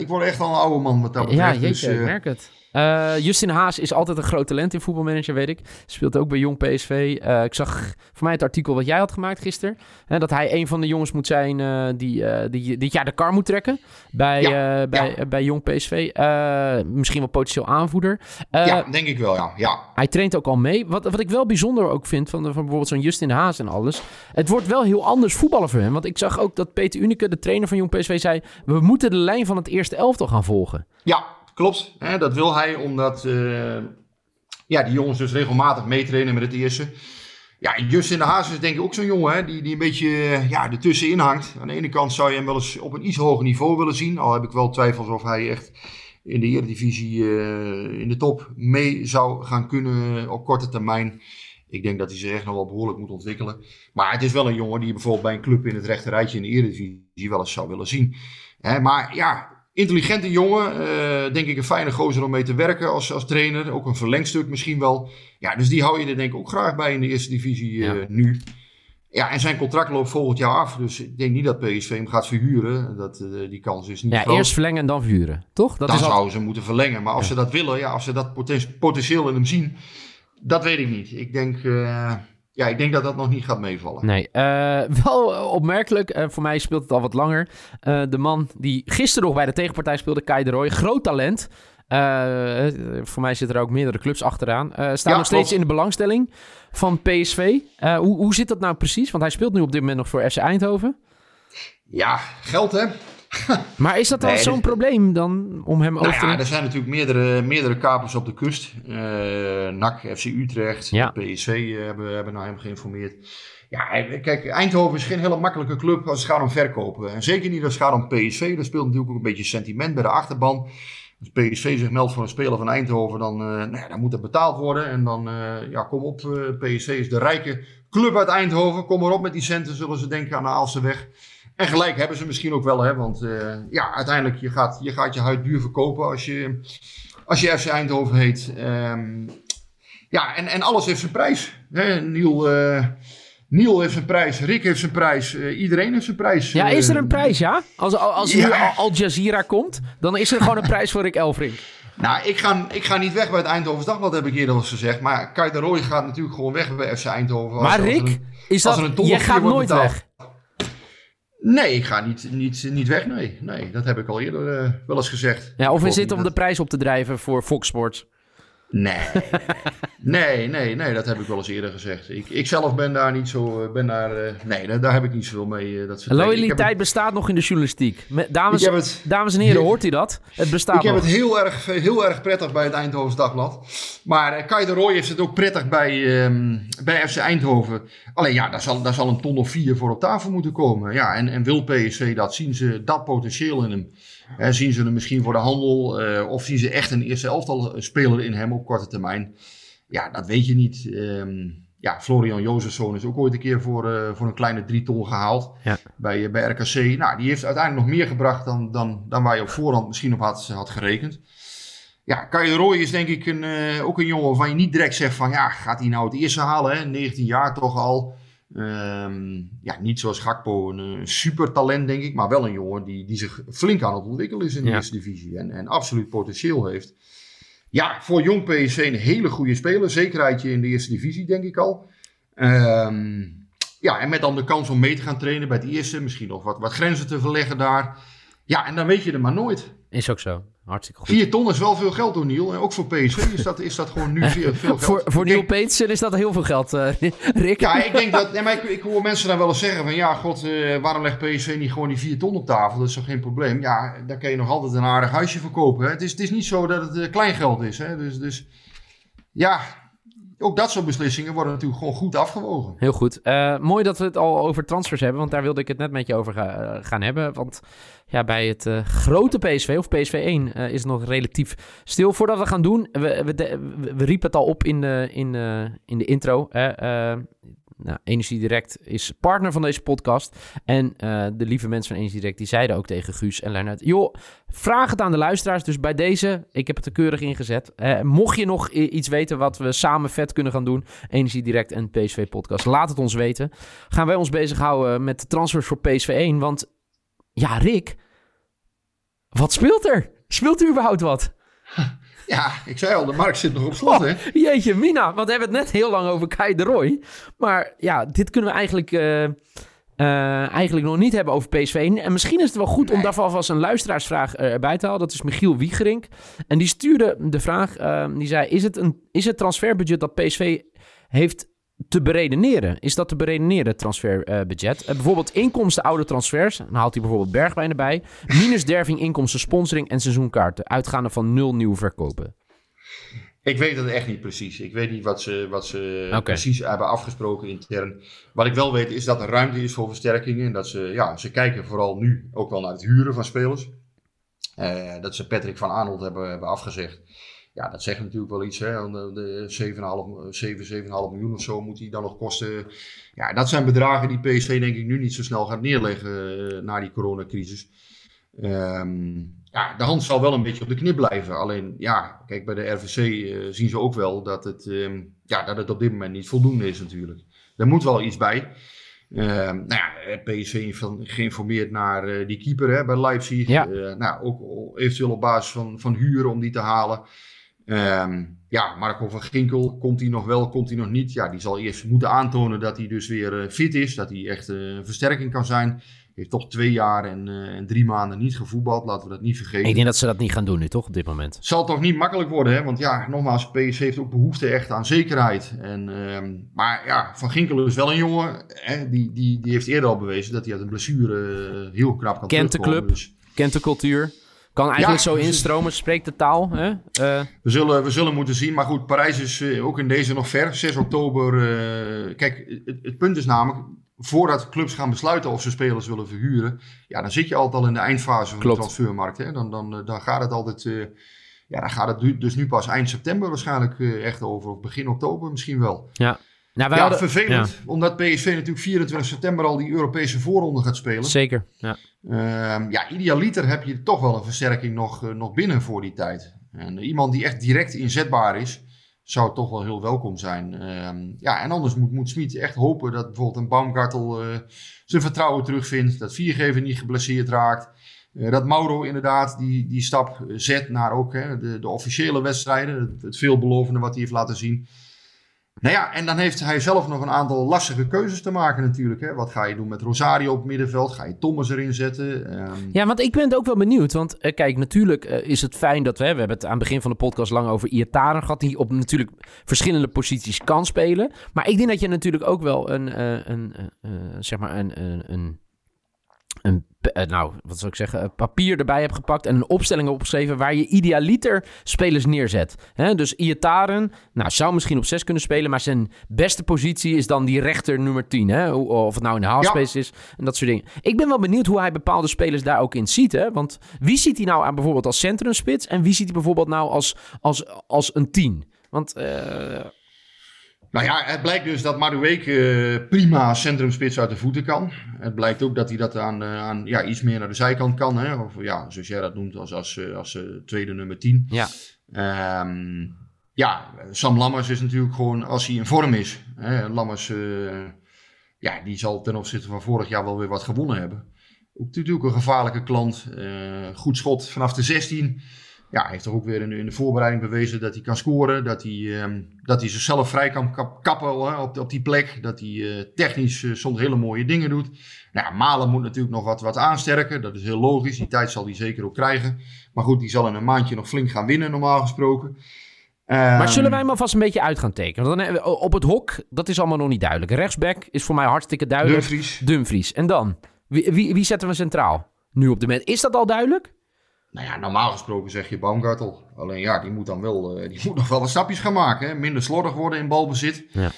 ik word echt al een oude man wat dat betreft. Ja, jeetje, dus, ik merk het. Uh, Justin Haas is altijd een groot talent in voetbalmanager, weet ik. Speelt ook bij Jong PSV. Uh, ik zag voor mij het artikel wat jij had gemaakt gisteren. Hè, dat hij een van de jongens moet zijn uh, die, die dit jaar de kar moet trekken bij, ja, bij, ja. bij Jong PSV. misschien wel potentieel aanvoerder. ja, denk ik wel, ja. ja. Hij traint ook al mee. Wat, wat ik wel bijzonder ook vind van, van bijvoorbeeld zo'n Justin Haas en alles. Het wordt wel heel anders voetballen voor hem. Want ik zag ook dat Peter Unike, de trainer van Jong PSV, zei... we moeten de lijn van het eerste elftal gaan volgen. Ja, Klopt, hè, dat wil hij omdat uh, ja, die jongens dus regelmatig meetrainen met het eerste. Ja, Justin de Haas is denk ik ook zo'n jongen hè, die, die een beetje ja, ertussenin hangt. Aan de ene kant zou je hem wel eens op een iets hoger niveau willen zien. Al heb ik wel twijfels of hij echt in de Eredivisie uh, in de top mee zou gaan kunnen op korte termijn. Ik denk dat hij zich echt nog wel behoorlijk moet ontwikkelen. Maar het is wel een jongen die je bijvoorbeeld bij een club in het rechte rijtje in de Eredivisie wel eens zou willen zien. Hè, maar ja, Intelligente jongen, uh, denk ik een fijne gozer om mee te werken als, als trainer. Ook een verlengstuk misschien wel. Ja, dus die hou je er denk ik ook graag bij in de eerste divisie uh, ja. nu. Ja, en zijn contract loopt volgend jaar af. Dus ik denk niet dat PSV hem gaat verhuren. Dat, uh, die kans is niet ja, groot. eerst verlengen en dan verhuren, toch? Dat dan zouden al... ze moeten verlengen. Maar als ze dat willen, ja, als ze dat potentieel in hem zien, dat weet ik niet. Ik denk, ja, ik denk dat dat nog niet gaat meevallen. Nee, uh, wel opmerkelijk. voor mij speelt het al wat langer. de man die gisteren nog bij de tegenpartij speelde, Kai de Roy, groot talent. Voor mij zitten er ook meerdere clubs achteraan. Ja, nog steeds in de belangstelling van PSV. Hoe, hoe zit dat nou precies? Want hij speelt nu op dit moment nog voor FC Eindhoven. Ja, geld hè. maar is dat dan nee, zo'n probleem dan om hem nou over te ja, er zijn natuurlijk meerdere, meerdere kapers op de kust. NAC, FC Utrecht, ja. PSV hebben, hebben naar hem geïnformeerd. Ja, kijk, Eindhoven is geen hele makkelijke club als het gaat om verkopen. En zeker niet als het gaat om PSV. Daar speelt natuurlijk ook een beetje sentiment bij de achterban. Als PSV zich meldt voor een speler van Eindhoven, dan, uh, nou ja, dan moet er betaald worden. En dan, uh, ja, kom op, uh, eh, PSV is de rijke club uit Eindhoven. Kom erop met die centen, zullen ze denken aan de Aalseweg. En gelijk hebben ze misschien ook wel, hè, want ja, uiteindelijk, je gaat, je gaat je huid duur verkopen als je, als je FC Eindhoven heet. Um, ja, en, en alles heeft zijn prijs. Hè? Niel... Niel heeft zijn prijs, Rick heeft zijn prijs, uh, iedereen heeft zijn prijs. Ja, is er een prijs, ja? Als, als ja. Al Jazeera komt, dan is er gewoon een prijs voor Rick Elfrink. Nou, ik ga, ik ga niet weg bij het Eindhovens Dagblad, heb ik eerder al eens gezegd. Maar Kai de Roy gaat natuurlijk gewoon weg bij FC Eindhoven. Maar Rick, als er een, is dat, een jij gaat nooit weg? Nee, ik ga niet, niet, niet weg, nee. Nee, dat heb ik al eerder uh, wel eens gezegd. Ja, of is dit om de prijs op te drijven voor Fox Sports? Nee, nee, nee, nee, dat heb ik wel eens eerder gezegd. Ik, ik zelf ben daar niet zo, eh, ben daar, uh, nee, daar, daar, heb ik niet zoveel mee. Uh, dat Loyaliteit het, bestaat nog in de journalistiek. Dames, het, dames en heren, hoort u dat? Het bestaat Ik heb het heel erg, heel erg prettig bij het Eindhovens Dagblad. Maar Kai de Roy heeft het ook prettig bij, um, bij FC Eindhoven. Alleen ja, daar zal, daar zal een ton of vier voor op tafel moeten komen. Ja, en, en wil PSV dat? Zien ze dat potentieel in hem? Zien ze hem misschien voor de handel uh, of zien ze echt een eerste elftal speler in hem op korte termijn? Ja, dat weet je niet. Um, ja, Florian Jozefsson is ook ooit een keer voor, uh, voor een kleine drie ton gehaald ja. bij, bij RKC. Nou, die heeft uiteindelijk nog meer gebracht dan, dan, dan waar je op voorhand misschien op had, had gerekend. Ja, Kai Roy is denk ik een, uh, ook een jongen waarvan je niet direct zegt van... ja, gaat hij nou het eerste halen, hè? 19 jaar toch al. Um, ja, niet zoals Gakpo een, een super talent, denk ik, maar wel een jongen die, die zich flink aan het ontwikkelen is in de eerste divisie en, en absoluut potentieel heeft. Ja, voor jong PSV een hele goede speler, zekerheidje in de eerste divisie, denk ik al. Um, ja, en met dan de kans om mee te gaan trainen bij het eerste, misschien nog wat, wat grenzen te verleggen daar. Ja, en dan weet je er maar nooit. Is ook zo. Hartstikke goed. 4 ton is wel veel geld Niel. En ook voor PSV is dat, is dat gewoon nu veel, veel geld. voor voor Niel Peetsen is dat heel veel geld, uh, Rick. Ja, ik denk dat... Nee, maar ik, ik hoor mensen dan wel eens zeggen van... Ja, god, uh, waarom legt PSV niet gewoon die 4 ton op tafel? Dat is toch geen probleem? Ja, daar kan je nog altijd een aardig huisje verkopen. Hè? Het, is, het is niet zo dat het uh, klein geld is. Hè? Dus, dus ja, ook dat soort beslissingen worden natuurlijk gewoon goed afgewogen. Heel goed. Uh, mooi dat we het al over transfers hebben, want daar wilde ik het net met je over uh, gaan hebben. Want ja, bij het uh, grote PSV, of PSV 1, is het nog relatief stil. Voordat we gaan doen, we, we riepen het al op in de, in, in de intro. Nou, Energie Direct is partner van deze podcast. En uh, de lieve mensen van Energie Direct die zeiden ook tegen Guus en Lennart... joh, vraag het aan de luisteraars. Dus bij deze, ik heb het er keurig ingezet. Uh, mocht je nog iets weten wat we samen vet kunnen gaan doen... Energie Direct en PSV Podcast, laat het ons weten. Gaan wij ons bezighouden met de transfers voor PSV 1. Want ja, Rick, wat speelt er? Speelt er überhaupt wat? Ja, ik zei al, de markt zit nog op slot, hè? Oh, jeetje, Mina, want we hebben het net heel lang over Kai de Roy. Maar ja, dit kunnen we eigenlijk, uh, uh, eigenlijk nog niet hebben over PSV. En misschien is het wel goed nee. om daarvan alvast een luisteraarsvraag erbij te halen. Dat is Michiel Wiegerink. En die stuurde de vraag, die zei... Is het, een, is het transferbudget dat PSV heeft te beredeneren? Is dat te beredeneren, transferbudget? Uh, bijvoorbeeld inkomsten oude transfers. Dan haalt hij bijvoorbeeld Bergwijn erbij. Minus derving inkomsten sponsoring en seizoenkaarten. Uitgaande van nul nieuwe verkopen. Ik weet het echt niet precies. Ik weet niet wat ze, wat ze okay. precies hebben afgesproken intern. Wat ik wel weet is dat er ruimte is voor versterkingen. En dat ze, ja, ze kijken vooral nu ook wel naar het huren van spelers. Uh, dat ze Patrick van Arnold hebben, hebben afgezegd. Ja, dat zegt natuurlijk wel iets. Hè. De, de 7,5 7, 7,5 miljoen of zo moet hij dan nog kosten. Ja, dat zijn bedragen die PSV denk ik nu niet zo snel gaat neerleggen uh, na die coronacrisis. Um, ja, de hand zal wel een beetje op de knip blijven. Alleen, ja, kijk, bij de RVC uh, zien ze ook wel dat het, um, ja, dat het op dit moment niet voldoende is natuurlijk. Er moet wel iets bij. Ehm, nou ja, PSV geïnformeerd naar uh, die keeper hè, bij Leipzig. Ja. Nou, ook eventueel op basis van, van huren om die te halen. Um, ja, Marco van Ginkel, komt hij nog wel, komt hij nog niet? Ja, die zal eerst moeten aantonen dat hij dus weer uh, fit is. Dat hij echt een versterking kan zijn heeft toch twee jaar en, uh, en, drie maanden niet gevoetbald. Laten we dat niet vergeten. Ik denk dat ze dat niet gaan doen nu, toch, op dit moment? Zal toch niet makkelijk worden, hè? Want ja, nogmaals, PSV heeft ook behoefte echt aan zekerheid. En, uh, maar ja, Van Ginkel is wel een jongen, hè? Die, die, die heeft eerder al bewezen dat hij uit een blessure uh, heel knap kan Kent de club, dus. kent de cultuur. Kan eigenlijk ja, zo instromen, spreekt de taal. Hè? Uh. We, zullen, we zullen moeten zien. Maar goed, Parijs is uh, ook in deze nog ver. 6 oktober. Uh, kijk, het, het, punt is namelijk voordat clubs gaan besluiten of ze spelers willen verhuren, ja, dan zit je altijd al in de eindfase van Klopt. de transfermarkt. Hè? Dan, dan, dan gaat het altijd, ja, dan gaat het dus nu pas eind september waarschijnlijk echt over, of begin oktober misschien wel. Ja. Nou, ja, hadden, vervelend, ja. omdat PSV natuurlijk 24 september al die Europese voorronde gaat spelen. Zeker, ja. Uh, ja, idealiter heb je toch wel een versterking nog, uh, nog binnen voor die tijd. En iemand die echt direct inzetbaar is, zou toch wel heel welkom zijn. Uh, ja, en anders moet, moet echt hopen dat bijvoorbeeld een Baumgartel uh, zijn vertrouwen terugvindt. Dat Viergever niet geblesseerd raakt. Uh, dat Mauro inderdaad die, die stap zet naar ook hè, de, de officiële wedstrijden. Het veelbelovende wat hij heeft laten zien. Nou ja, en dan heeft hij zelf nog een aantal lastige keuzes te maken natuurlijk. Hè. Wat ga je doen met Rosario op middenveld? Ga je Thomas erin zetten? Um... Ja, want ik ben het ook wel benieuwd. Want uh, kijk, natuurlijk uh, is het fijn dat we... We hebben het aan het begin van de podcast lang over Iataren gehad... die op natuurlijk verschillende posities kan spelen. Maar ik denk dat je natuurlijk ook wel een... Uh, een zeg maar een... een, een een, nou, wat zou ik zeggen, papier erbij hebt gepakt en een opstelling opgeschreven waar je idealiter spelers neerzet. He, dus Iataren, nou, zou misschien op 6 kunnen spelen, maar zijn beste positie is dan die rechter nummer 10. Hè? Of het nou in de halfspace ja. is en dat soort dingen. Ik ben wel benieuwd hoe hij bepaalde spelers daar ook in ziet. Hè? Want wie ziet hij nou aan bijvoorbeeld als centrumspits en wie ziet hij bijvoorbeeld nou als, als, als een 10? Want... Uh, nou ja, het blijkt dus dat Madueke uh, prima centrumspits uit de voeten kan. Het blijkt ook dat hij dat aan, uh, aan ja, iets meer naar de zijkant kan. Hè? Of ja, zoals jij dat noemt, als, als, uh, als tweede nummer 10. Ja. Um, ja, Sam Lammers is natuurlijk gewoon, als hij in vorm is. Hè? Lammers, ja, die zal ten opzichte van vorig jaar wel weer wat gewonnen hebben. Ook natuurlijk een gevaarlijke klant. goed schot vanaf de 16 ja, hij heeft toch ook weer in, in, de voorbereiding bewezen dat hij kan scoren. Dat hij, um, dat hij zichzelf vrij kan kap, kappen hè, op, op die plek. Dat hij uh, technisch uh, soms hele mooie dingen doet. Nou, ja, Malen moet natuurlijk nog wat, wat aansterken. Dat is heel logisch. Die tijd zal hij zeker ook krijgen. Maar goed, die zal in een maandje nog flink gaan winnen, normaal gesproken. Um, maar zullen wij hem alvast een beetje uit gaan tekenen? Dan, op het hok, dat is allemaal nog niet duidelijk. Rechtsback is voor mij hartstikke duidelijk. Dumfries. Dumfries. En dan? Wie, wie, wie zetten we centraal? Nu op de moment. Is dat al duidelijk? Nou ja, normaal gesproken zeg je Baumgartel. Alleen ja, die moet dan wel, uh, die moet nog wel wat stapjes gaan maken. Hè? Minder slordig worden in balbezit. Ja.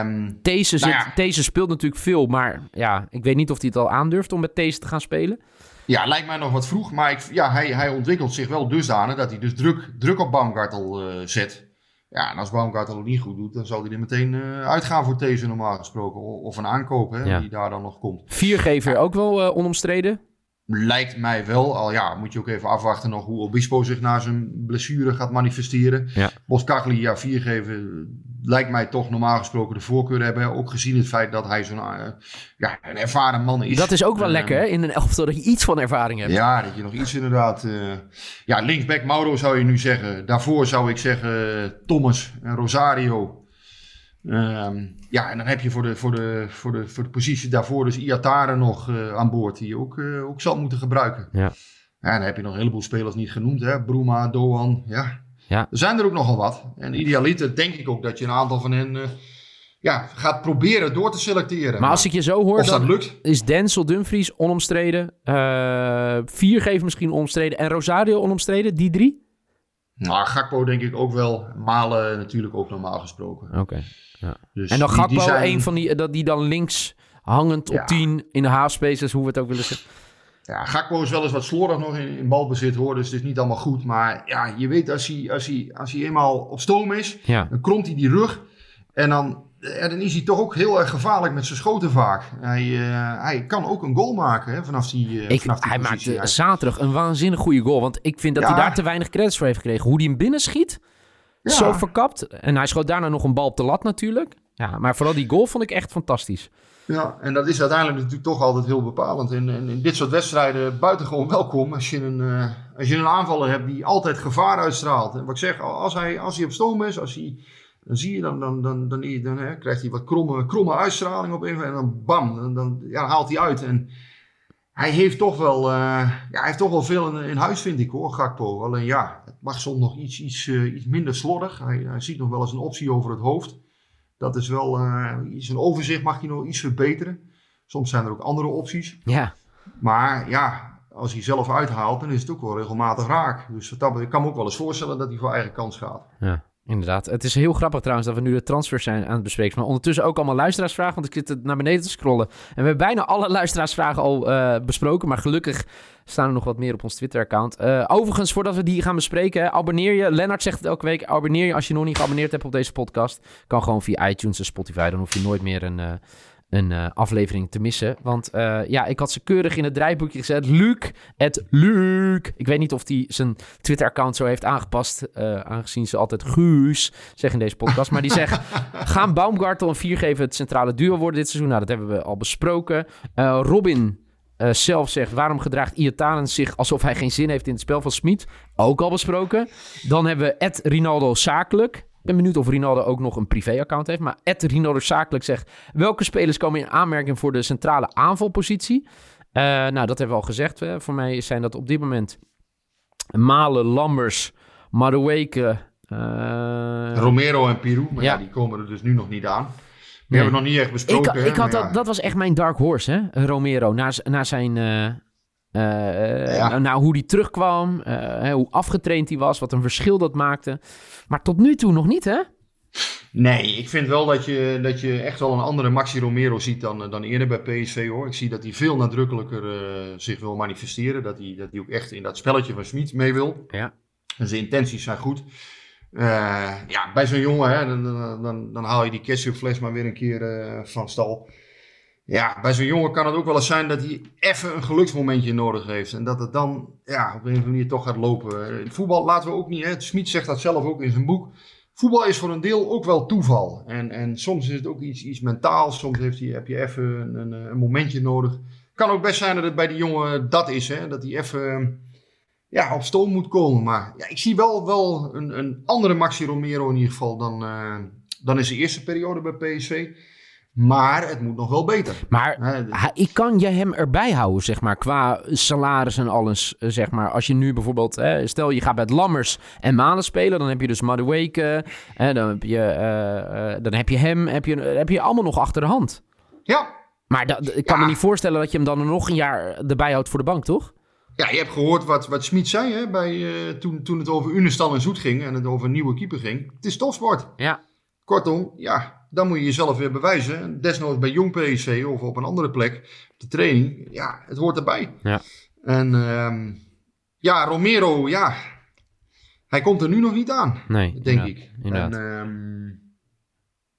Um, deze, nou zit, ja. deze speelt natuurlijk veel, maar ja, ik weet niet of hij het al aandurft om met deze te gaan spelen. Ja, lijkt mij nog wat vroeg. Maar ik, ja, hij, hij ontwikkelt zich wel dusdanig dat hij dus druk, druk op Baumgartel uh, zet. Ja, en als Baumgartel het niet goed doet, dan zal hij er meteen uh, uitgaan voor deze normaal gesproken. Of een aankoop hè, Ja. die daar dan nog komt. Viergever ook wel uh, onomstreden. Lijkt mij wel. Al ja, moet je ook even afwachten nog hoe Obispo zich na zijn blessure gaat manifesteren. Ja. Boskagli, ja, viergever, lijkt mij toch normaal gesproken de voorkeur hebben. Ook gezien het feit dat hij zo'n uh, ja, een ervaren man is. Dat is ook wel lekker hè, in een elftal dat je iets van ervaring hebt. Ja, dat je nog iets inderdaad... Uh, ja, linksback Mauro zou je nu zeggen. Daarvoor zou ik zeggen Thomas en Rosario. Um, ja, en dan heb je voor de, voor de, voor de, voor de positie daarvoor dus Iatare nog uh, aan boord, die je ook, uh, ook zal moeten gebruiken. Ja. ja. En dan heb je nog een heleboel spelers niet genoemd, hè? Bruma, Doan, ja. Ja. Er zijn er ook nogal wat. En idealiter denk ik ook dat je een aantal van hen uh, ja, gaat proberen door te selecteren. Maar als ik je zo hoor, dan dat lukt. is Denzel Dumfries onomstreden. Viergever misschien onomstreden. En Rosario onomstreden, die drie? Nou, Gakpo denk ik ook wel. Malen natuurlijk ook normaal gesproken. Oké. Okay. Ja. Dus en dan Gakpo, die zijn... een van die, dat die dan links hangend op Ja. 10 in de halfspaces, hoe we het ook willen zeggen. Ja, Gakpo is wel eens wat slordig nog in, in balbezit hoor, dus het is niet allemaal goed. Maar ja, je weet als hij, als hij, als hij eenmaal op stoom is, Ja. dan kromt hij die rug. En dan, ja, dan is hij toch ook heel erg gevaarlijk met zijn schoten vaak. Hij, uh, hij kan ook een goal maken hè, vanaf die, uh, Ik, vanaf die hij positie. maakte zaterdag een waanzinnig goede goal. Want ik vind dat Ja. hij daar te weinig credits voor heeft gekregen. Hoe hij hem binnen schiet, Ja. zo verkapt. En hij schoot daarna nog een bal op de lat natuurlijk. Ja, maar vooral die goal vond ik echt fantastisch. Ja, en dat is uiteindelijk natuurlijk toch altijd heel bepalend. En, en in dit soort wedstrijden buitengewoon welkom als je, een, uh, als je een aanvaller hebt die altijd gevaar uitstraalt. En wat ik zeg, als hij, als hij op stoom is, als hij, dan zie je, dan, dan, dan, dan, dan, dan hè, krijgt hij wat kromme, kromme uitstraling op een en dan bam, dan, dan ja, haalt hij uit. En hij heeft toch wel, uh, ja, hij heeft toch wel veel in, in, huis, vind ik hoor, Gakpo. Alleen ja, het mag soms nog iets, iets, uh, iets minder slordig. Hij, hij ziet nog wel eens een optie over het hoofd. Dat is wel, uh, zijn overzicht mag je nog iets verbeteren. Soms zijn er ook andere opties. Ja. Maar ja, als hij zelf uithaalt, dan is het ook wel regelmatig raak. Dus dat, ik kan me ook wel eens voorstellen dat hij voor eigen kans gaat. Ja. Inderdaad. Het is heel grappig trouwens dat we nu de transfers zijn aan het bespreken. Maar ondertussen ook allemaal luisteraarsvragen, want ik zit naar beneden te scrollen. En we hebben bijna alle luisteraarsvragen al uh, besproken. Maar gelukkig staan er nog wat meer op ons Twitter-account. Uh, overigens, voordat we die gaan bespreken, abonneer je. Lennart zegt het elke week. Abonneer je als je nog niet geabonneerd hebt op deze podcast. Kan gewoon via iTunes en Spotify. Dan hoef je nooit meer een... Uh, een uh, aflevering te missen. Want uh, ja, ik had ze keurig in het draaiboekje gezet. Luc, het Luc. Ik weet niet of hij zijn Twitter-account zo heeft aangepast. Uh, aangezien ze altijd Guus zeggen in deze podcast. Maar die zegt, gaan Baumgartel en Viergever het centrale duo worden dit seizoen? Nou, dat hebben we al besproken. Robin zelf zegt, waarom gedraagt Iataren zich alsof hij geen zin heeft in het spel van Smit? Ook al besproken. Dan hebben we Ed Rinaldo zakelijk. Ik ben benieuwd of Rinaldo ook nog een privé-account heeft. Maar Ed Rinaldo zakelijk zegt... welke spelers komen in aanmerking voor de centrale aanvalpositie? Uh, nou, dat hebben we al gezegd. Hè. Voor mij zijn dat op dit moment... Malen, Lambers, Madueke... Uh... Romero en Pirou. Maar ja. ja. die komen er dus nu nog niet aan. Die nee. hebben we nog niet echt besproken. Ik, ik had dat, dat was echt mijn dark horse, hè? Romero. Na, na zijn... Uh... Uh, ja. Nou, hoe die terugkwam, uh, hoe afgetraind hij was, wat een verschil dat maakte. Maar tot nu toe nog niet, hè? Nee, ik vind wel dat je, dat je echt wel een andere Maxi Romero ziet dan, dan eerder bij PSV hoor. Ik zie dat hij veel nadrukkelijker uh, zich wil manifesteren. Dat hij, dat hij ook echt in dat spelletje van Smit mee wil. Ja. En zijn intenties zijn goed. ja, bij zo'n jongen, hè, dan, dan, dan, dan, haal je die ketchupfles maar weer een keer van stal. Ja, bij zo'n jongen kan het ook wel eens zijn dat hij even een geluksmomentje nodig heeft. En dat het dan ja, op een of andere manier toch gaat lopen. Voetbal laten we ook niet, hè, Smit zegt dat zelf ook in zijn boek. Voetbal is voor een deel ook wel toeval. En, en soms is het ook iets, iets mentaals. Soms heeft hij, heb je even een, een momentje nodig. Kan ook best zijn dat het bij die jongen dat is. Hè? Dat hij even ja, op stoom moet komen. Maar ja, ik zie wel, wel een, een andere Maxi Romero in ieder geval dan, uh, dan in zijn eerste periode bij PSV. Maar het moet nog wel beter. Maar ik kan je hem erbij houden, zeg maar, qua salaris en alles. Zeg maar. Als je nu bijvoorbeeld, hè, stel je gaat met Lammers en Malen spelen, dan heb je dus Madueke, hè, dan, heb je, uh, dan heb je hem, heb je, heb je allemaal nog achter de hand. Ja. Maar dat, ik kan ja. me niet voorstellen dat je hem dan nog een jaar erbij houdt voor de bank, toch? Ja, je hebt gehoord wat, wat Smit zei hè, bij, uh, toen, toen het over Unestal en Zoet ging en het over een nieuwe keeper ging. Het is topsport. Ja. Kortom, ja, dan moet je jezelf weer bewijzen. Desnoods bij jong PSC of op een andere plek, op de training. Ja, het hoort erbij. Ja. En uh, ja, Romero, ja, hij komt er nu nog niet aan. Nee, denk ik. Inderdaad. En, um,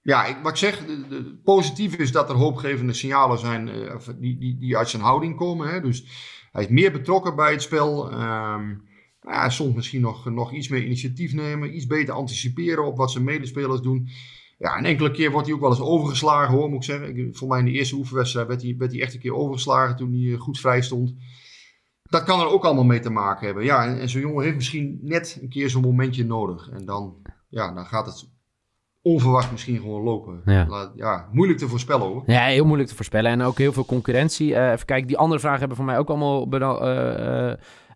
ja, ik, wat ik zeg, de, de, positief is dat er hoopgevende signalen zijn uh, die, die, die uit zijn houding komen. Hè? Dus hij is meer betrokken bij het spel. Um, ja, soms misschien nog, nog iets meer initiatief nemen, iets beter anticiperen op wat zijn medespelers doen. Ja, een enkele keer wordt hij ook wel eens overgeslagen hoor, moet ik zeggen. Ik, voor mij in de eerste oefenwedstrijd werd hij, werd hij echt een keer overgeslagen toen hij goed vrij stond. Dat kan er ook allemaal mee te maken hebben. Ja, en, en zo'n jongen heeft misschien net een keer zo'n momentje nodig. En dan, ja, dan gaat het onverwacht misschien gewoon lopen. Ja. ja. moeilijk te voorspellen hoor. Ja, heel moeilijk te voorspellen. En ook heel veel concurrentie. Uh, even kijken, die andere vragen hebben voor mij ook allemaal... Uh,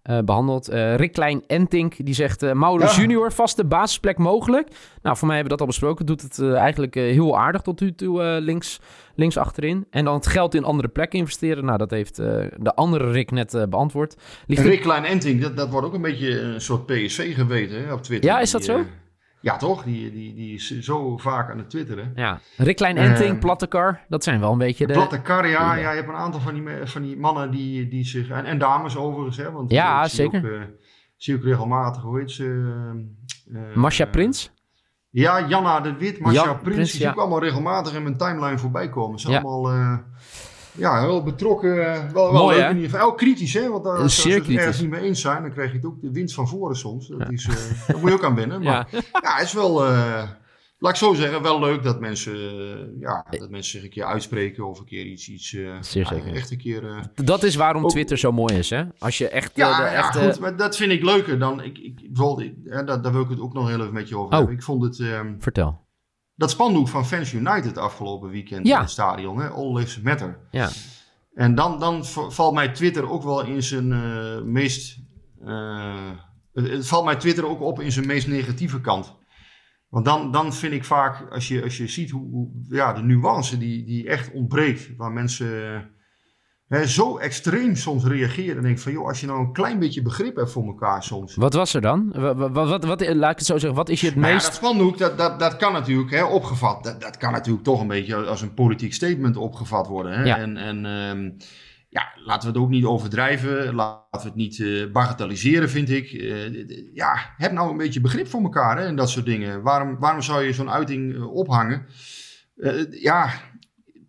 uh, behandeld. Uh, Rick Klein Entink die zegt: uh, ja. junior, vaste basisplek mogelijk. Nou, voor mij hebben we dat al besproken. Doet het eigenlijk heel aardig tot nu toe links, links achterin. En dan het geld in andere plekken investeren. Nou, dat heeft de andere Rick net beantwoord. Ligt Rick Klein Entink, dat, dat wordt ook een beetje een soort PSV geweten hè, op Twitter. Ja, is dat die, zo? Ja, toch? Die, die, die is zo vaak aan het twitteren. Ja. Rick Klein Enting, uh, Plattekar, dat zijn wel een beetje de... Plattekar, ja, ja. Je hebt een aantal van die, van die mannen die, die zich... En, en dames overigens, hè. Want ja, ik zeker. Zie uh, zie ook regelmatig, hoe heet ze? Uh, Masha Prins? Ja, Janna de Wit, Masha Jan, Prins. Die zie ik allemaal regelmatig in mijn timeline voorbij komen. Ze Ja. allemaal... ja, heel betrokken. Wel, wel Mooi, leuk hè? Ook kritisch, hè? Want als Zeer ze het ergens niet mee eens zijn, dan krijg je het ook de winst van voren soms. Dat is, eh, daar moet je ook aan wennen. Maar ja, het is wel, eh, laat ik zo zeggen, wel leuk dat mensen, eh, ja, dat mensen zich een keer uitspreken of een keer iets, iets Zeer zeker. echt een keer... Dat is waarom Twitter zo mooi is, hè? Als je echt... Ja, de, ja goed, maar dat vind ik leuker dan... Ik, ik, bijvoorbeeld, daar, daar wil ik het ook nog heel even met je over oh. hebben. Ik vond het... Um, Vertel. Dat spandoek van Fans United afgelopen weekend ja. in het stadion, hè? All Lives Matter. Ja. En dan, dan valt mij Twitter ook wel in zijn uh, meest... het valt mij Twitter ook op in zijn meest negatieve kant. Want dan, dan vind ik vaak, als je, als je ziet hoe, hoe ja, de nuance die, die echt ontbreekt, waar mensen hè, zo extreem soms reageren. En denk van, joh, als je nou een klein beetje begrip hebt voor elkaar soms. Wat was er dan? Wat, wat, wat, wat laat ik het zo zeggen, wat is je het nou meest... Ja, dat spandoek, dat, dat, dat kan natuurlijk hè, opgevat, dat, dat kan natuurlijk toch een beetje als een politiek statement opgevat worden. Hè? Ja. En, en um, ja, laten we het ook niet overdrijven. Laten we het niet uh, bagatelliseren, vind ik. Uh, ja, heb nou een beetje begrip voor elkaar hè, en dat soort dingen. Waarom, waarom zou je zo'n uiting uh, ophangen? ja,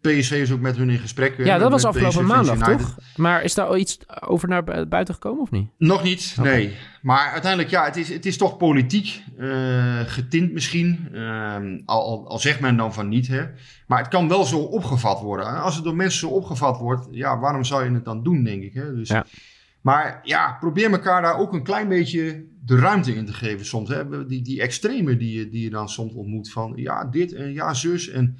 PSV is ook met hun in gesprek. Ja, dat was afgelopen PSV maandag, toch? Maar is daar iets over naar buiten gekomen of niet? Nog niet, okay. nee. Maar uiteindelijk, ja, het is, het is toch politiek uh, getint misschien. Uh, al, al zegt men dan van niet, hè. Maar het kan wel zo opgevat worden. En als het door mensen zo opgevat wordt, ja, waarom zou je het dan doen, denk ik. Hè? Dus, ja. Maar ja, probeer elkaar daar ook een klein beetje de ruimte in te geven soms. Hè? Die, die extreme die je, die je dan soms ontmoet van, ja, dit en ja, zus en...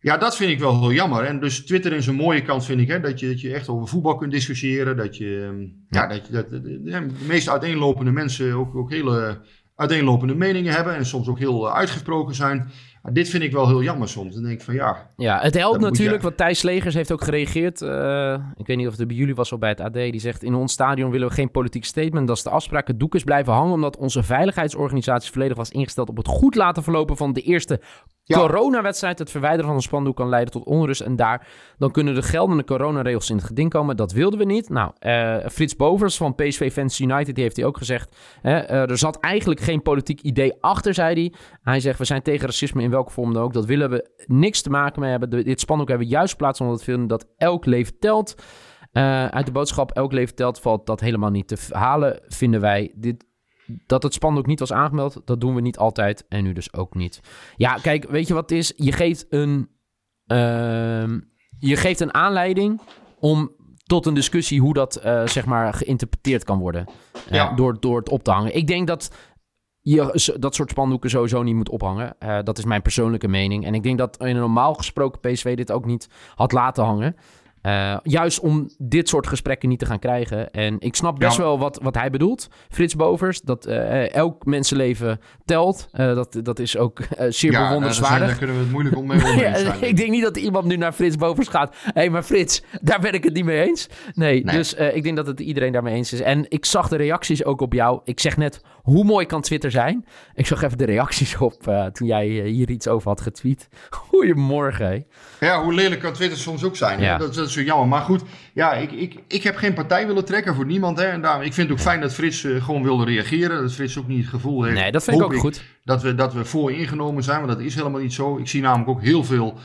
Ja, dat vind ik wel heel jammer. En dus Twitter in zijn mooie kant vind ik hè, dat, je, dat je echt over voetbal kunt discussiëren. Dat je, ja. dat, je, dat de, de, meest uiteenlopende mensen ook, ook hele uiteenlopende meningen hebben. En soms ook heel uitgesproken zijn. Maar dit vind ik wel heel jammer soms. Dan denk ik van ja. Ja, het helpt natuurlijk, want Thijs Legers heeft ook gereageerd. Uh, ik weet niet of het bij jullie was of bij het AD. Die zegt: In ons stadion willen we geen politiek statement. Dat is de afspraak. Het doek is blijven hangen. Omdat onze veiligheidsorganisatie volledig was ingesteld op het goed laten verlopen van de eerste ja. coronawedstrijd. Het verwijderen van een spandoek kan leiden tot onrust. En daar dan kunnen de geldende coronaregels in het geding komen. Dat wilden we niet. Nou, uh, Frits Bovers van PSV Fans United die heeft hij ook gezegd. Hè, uh, er zat eigenlijk geen politiek idee achter, zei hij. Hij zegt: We zijn tegen racisme in welke vorm dan ook. Dat willen we niks te maken mee hebben. Dit spandoek hebben we juist geplaatst omdat we vinden dat elk leven telt. Uh, uit de boodschap elk leven telt valt dat helemaal niet te halen, vinden wij. Dit, dat het spandoek niet was aangemeld, dat doen we niet altijd en nu dus ook niet. Ja, kijk, weet je wat het is? Je geeft een, uh, je geeft een aanleiding om tot een discussie hoe dat uh, zeg maar geïnterpreteerd kan worden ja. door, door het op te hangen. Ik denk dat je dat soort spandoeken sowieso niet moet ophangen. Uh, dat is mijn persoonlijke mening. En ik denk dat in een normaal gesproken PSV dit ook niet had laten hangen. Uh, juist om dit soort gesprekken niet te gaan krijgen. En ik snap best Ja. wel wat, wat hij bedoelt, Frits Bovers. Dat eh, elk mensenleven telt. Eh, dat, dat is ook eh, zeer Ja, zijn, bewonderenswaardig. daar kunnen we het moeilijk om mee Ja, ik denk niet dat iemand nu naar Frits Bovers gaat. Hé, hey, maar Frits, daar ben ik het niet mee eens. Nee, Nee. dus eh, ik denk dat het iedereen daarmee eens is. En ik zag de reacties ook op jou. Ik zeg net, hoe mooi kan Twitter zijn? Ik zag even de reacties op eh, toen jij eh, hier iets over had getweet. Goedemorgen. Ja, hoe lelijk kan Twitter soms ook zijn. Ja. Dat, dat is zo jammer. Maar goed, ja, ik, ik, ik heb geen partij willen trekken voor niemand. Hè. En daarom, ik vind het ook fijn dat Frits eh, gewoon wilde reageren. Dat Frits ook niet het gevoel heeft. Nee, dat vind ik ook goed. Dat we, dat we voor ingenomen zijn, maar dat is helemaal niet zo. Ik zie namelijk ook heel veel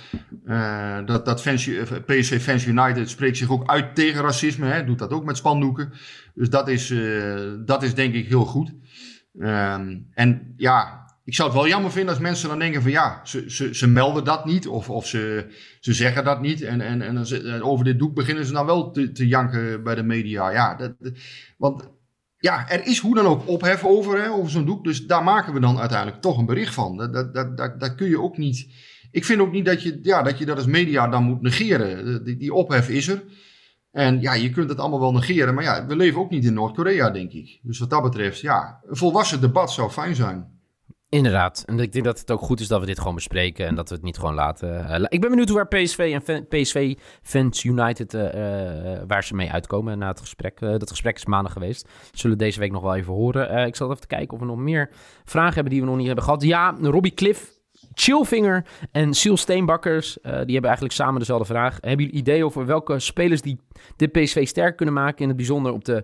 dat, dat fans, PSV Fans United spreekt zich ook uit tegen racisme. Hè, doet dat ook met spandoeken. Dus dat is, dat is denk ik heel goed. Ehm, en ja, ik zou het wel jammer vinden als mensen dan denken van ja, ze, ze, ze melden dat niet of, of ze, ze zeggen dat niet. En, en, en ze- eh, over dit doek beginnen ze dan wel te, te janken bij de media. Ja, dat, want ja, er is hoe dan ook ophef over, hè, over zo'n doek. Dus daar maken we dan uiteindelijk toch een bericht van. Dat, dat, dat, dat, dat kun je ook niet. Ik vind ook niet dat je, ja, dat je dat als media dan moet negeren. Die, die ophef is er. En ja, je kunt het allemaal wel negeren. Maar ja, we leven ook niet in Noord-Korea, denk ik. Dus wat dat betreft, ja, een volwassen debat zou fijn zijn. Inderdaad. En ik denk dat het ook goed is dat we dit gewoon bespreken en dat we het niet gewoon laten. eh, ik ben benieuwd waar PSV en PSV Fans United, eh, eh, waar ze mee uitkomen na het gesprek. Dat gesprek is maandag geweest. Zullen we deze week nog wel even horen. Ik zal even kijken of we nog meer vragen hebben die we nog niet hebben gehad. Ja, Robbie Cliff, Chillvinger en Siel Steenbakkers, eh, die hebben eigenlijk samen dezelfde vraag. Hebben jullie idee over welke spelers die dit PSV sterk kunnen maken? In het bijzonder op de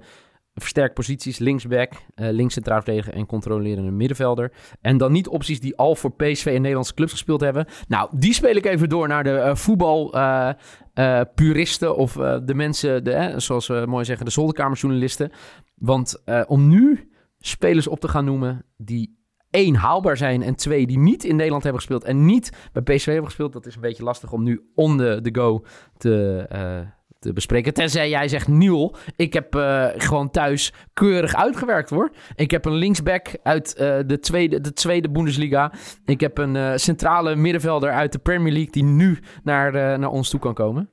versterkt posities, linksback, eh links centraal en controlerende middenvelder. En dan niet opties die al voor PSV en Nederlandse clubs gespeeld hebben. Nou, die speel ik even door naar de voetbal eh, eh, puristen of de mensen, de, zoals we mooi zeggen, de zolderkamerjournalisten. Want om nu spelers op te gaan noemen die één haalbaar zijn en twee die niet in Nederland hebben gespeeld en niet bij PSV hebben gespeeld. Dat is een beetje lastig om nu on the, go te, uh, te bespreken. Tenzij jij zegt, Niel, ik heb uh, gewoon thuis keurig uitgewerkt hoor. Ik heb een linksback uit uh, de, tweede, de tweede Bundesliga. Ik heb een centrale middenvelder uit de Premier League die nu naar, naar ons toe kan komen.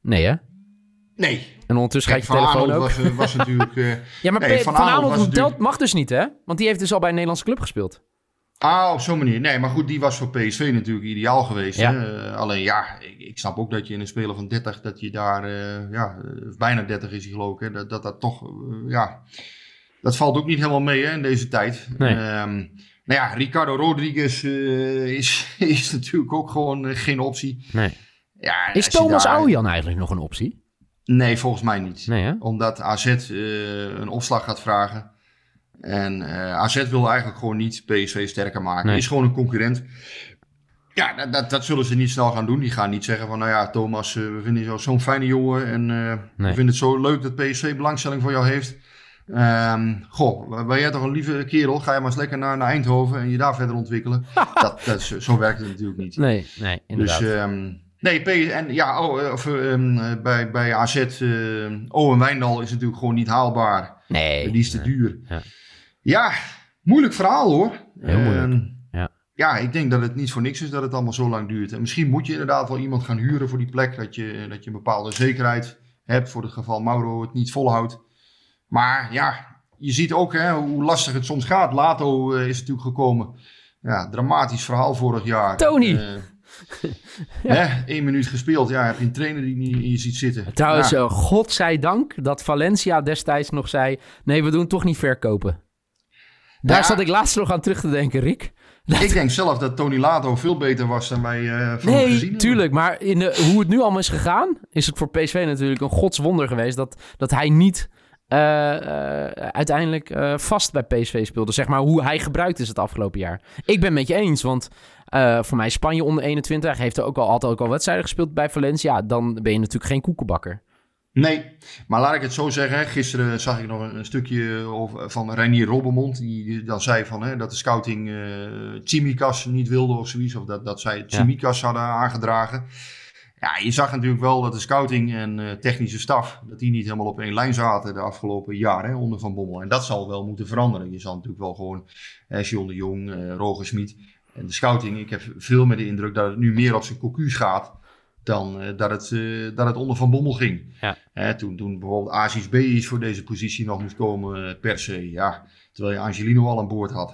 Nee hè? Nee. En ondertussen gaat je telefoon ook. Was, was natuurlijk... ja, maar nee, Van, van natuurlijk... mag dus niet hè? Want die heeft dus al bij een Nederlandse club gespeeld. Ah, op zo'n manier. Nee, maar goed, die was voor PSV natuurlijk ideaal geweest. Ja. Uh, alleen ja, ik, ik, snap ook dat je in een speler van 30, dat je daar, uh, ja, bijna 30 is hij geloof ik, hè, dat, dat dat toch, uh, ja, dat valt ook niet helemaal mee hè, in deze tijd. Nee. Um, nou ja, Ricardo Rodriguez is, is natuurlijk ook gewoon geen optie. Nee. Ja, is Thomas daar... Eigenlijk nog een optie? Nee, volgens mij niet. Nee? Omdat AZ een opslag gaat vragen. En uh, AZ wil eigenlijk gewoon niet PSV sterker maken. Nee. Is gewoon een concurrent. Ja, dat, dat, dat, zullen ze niet snel gaan doen. Die gaan niet zeggen van, nou ja, Thomas, uh, we vinden jou zo'n fijne jongen. En uh, nee. we vinden het zo leuk dat PSV belangstelling voor jou heeft. Um, goh, ben jij toch een lieve kerel? Ga je maar eens lekker naar, naar Eindhoven en je daar verder ontwikkelen. dat, dat, zo werkt het natuurlijk niet. Nee, nee, inderdaad. Dus, um, nee, en ja, oh, of, um, bij, bij AZ, uh, Owen Wijndal is natuurlijk gewoon niet haalbaar. Nee. Die is te duur. Ja. Ja, moeilijk verhaal hoor. Heel moeilijk. Uh, ja. ja, ik denk dat het niet voor niks is dat het allemaal zo lang duurt. En misschien moet je inderdaad wel iemand gaan huren voor die plek. Dat je, dat je een bepaalde zekerheid hebt voor het geval Mauro het niet volhoudt. Maar ja, je ziet ook hè, hoe lastig het soms gaat. Lato uh, is natuurlijk gekomen. Ja, dramatisch verhaal vorig jaar. Tony! Ja. hè, één minuut gespeeld. Ja, heb je een trainer die niet in je ziet zitten. Trouwens, ja. uh, godzijdank dat Valencia destijds nog zei... Nee, we doen toch niet verkopen. Daar ja. zat ik laatst nog aan terug te denken, Rick. Dat... Ik denk zelf dat Tony Lato veel beter was dan wij uh, van nee, gezien hebben. tuurlijk. Maar in de, hoe het nu allemaal is gegaan... is het voor PSV natuurlijk een godswonder geweest... dat, dat hij niet uh, uh, uiteindelijk uh, vast bij PSV speelde. Zeg maar hoe hij gebruikt is het afgelopen jaar. Ik ben het met je eens, want uh, voor mij Spanje onder 21... heeft er ook al altijd ook al wedstrijden gespeeld bij Valencia. Dan ben je natuurlijk geen koekenbakker. Nee, maar laat ik het zo zeggen. Gisteren zag ik nog een, stukje over, van Reinier Robbermond. Die, dan zei van, hè, dat de scouting uh, Chimikas niet wilde of zoiets. Of dat, dat zij Chimikas ja. hadden aangedragen. Ja, je zag natuurlijk wel dat de scouting en uh, technische staf... dat die niet helemaal op één lijn zaten de afgelopen jaren onder Van Bommel. En dat zal wel moeten veranderen. Je zal natuurlijk wel gewoon John de Jong, uh, Roger Smit... En de scouting, ik heb veel met de indruk dat het nu meer op zijn cocu's gaat dan uh, dat, het, uh, dat het onder Van Bommel ging. Ja. Hè, toen, toen bijvoorbeeld Aziz Beis voor deze positie nog moest komen uh, per se. Ja, terwijl je Angelino al aan boord had.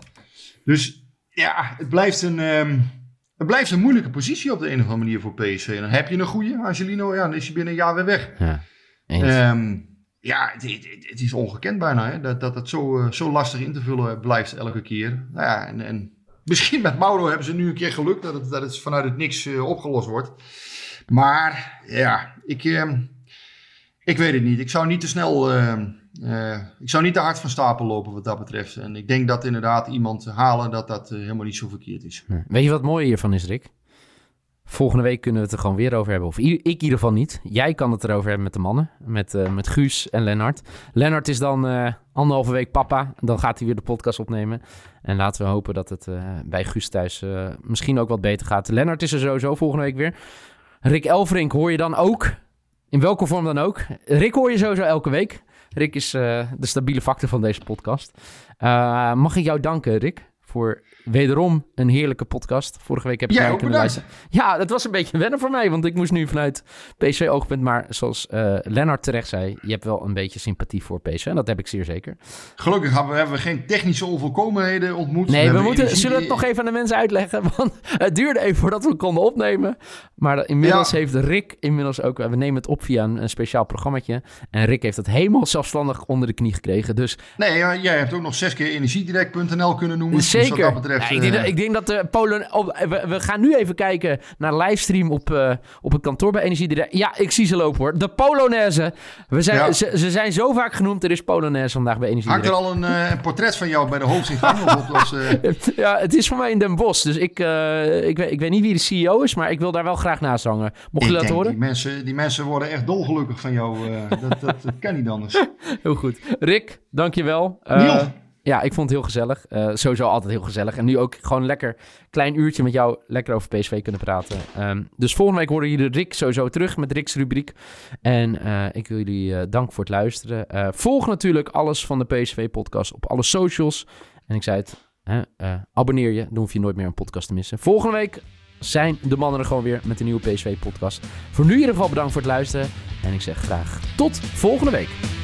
Dus ja, het blijft een, um, het blijft een moeilijke positie op de een of andere manier voor PSV. En dan heb je een goede Angelino, ja, dan is hij binnen een jaar weer weg. Ja, um, ja het, het, het, is ongekend bijna hè, dat, dat het zo, zo lastig in te vullen blijft elke keer. Nou ja, en, en misschien met Mauro hebben ze nu een keer geluk dat het, dat het vanuit het niks opgelost wordt. Maar ja, ik, uh, ik weet het niet. Ik zou niet te snel, uh, uh, ik zou niet te hard van stapel lopen wat dat betreft. En ik denk dat inderdaad iemand halen dat dat helemaal niet zo verkeerd is. Weet je wat mooi hiervan is, Rick? Volgende week kunnen we het er gewoon weer over hebben. Of ik in ieder geval niet. Jij kan het erover hebben met de mannen. Met, uh, met Guus en Lennart. Lennart is dan uh, anderhalve week papa. Dan gaat hij weer de podcast opnemen. En laten we hopen dat het uh, bij Guus thuis misschien ook wat beter gaat. Lennart is er sowieso volgende week weer. Rick Elfrink hoor je dan ook. In welke vorm dan ook. Rick hoor je sowieso elke week. Rick is de stabiele factor van deze podcast. Mag ik jou danken, Rick, voor wederom een heerlijke podcast. Vorige week heb ik naar kunnen luisteren. Ja, dat was een beetje wennen voor mij, want ik moest nu vanuit PSV-oogpunt. Maar zoals uh, Lennart terecht zei, je hebt wel een beetje sympathie voor PSV. En dat heb ik zeer zeker. Gelukkig hebben we, geen technische onvolkomenheden ontmoet. Nee, we, we moeten, energie... zullen het nog even aan de mensen uitleggen? Want het duurde even voordat we konden opnemen. Maar inmiddels ja. heeft Rick inmiddels ook... We nemen het op via een, een speciaal programmaatje. En Rick heeft het helemaal zelfstandig onder de knie gekregen. Dus... Nee, jij hebt ook nog zes keer energiedirect.nl kunnen noemen. Zeker. Dus wat dat betreft, ja, ik, denk dat, ik denk dat de Polen... Op, we, we, gaan nu even kijken naar livestream op, uh, op het kantoor bij Energiedirect. Ja, ik zie ze lopen hoor. De Polonaise. We zijn, ja. ze, ze, zijn zo vaak genoemd. Er is Polonaise vandaag bij Energiedirect. Hangt er al een, uh, een portret van jou bij de hoofdingang? uh... Ja, het is voor mij in Den Bosch. Dus ik, ik, weet, ik weet niet wie de CEO is, maar ik wil daar wel graag naast hangen. Mocht je ik dat horen? Die mensen, die mensen worden echt dolgelukkig van jou. dat, dat, dat kan niet anders. Heel goed. Rick, dankjewel. Niel, Ja, ik vond het heel gezellig. Eh, sowieso altijd heel gezellig. En nu ook gewoon lekker klein uurtje met jou lekker over PSV kunnen praten. Ehm, dus volgende week horen jullie Rick sowieso terug met Rick's rubriek. En eh, ik wil jullie eh, dank voor het luisteren. Volg natuurlijk alles van de PSV-podcast op alle socials. En ik zei het, abonneer je. Dan hoef je nooit meer een podcast te missen. Volgende week zijn de mannen er gewoon weer met een nieuwe PSV-podcast. Voor nu in ieder geval bedankt voor het luisteren. En ik zeg graag tot volgende week.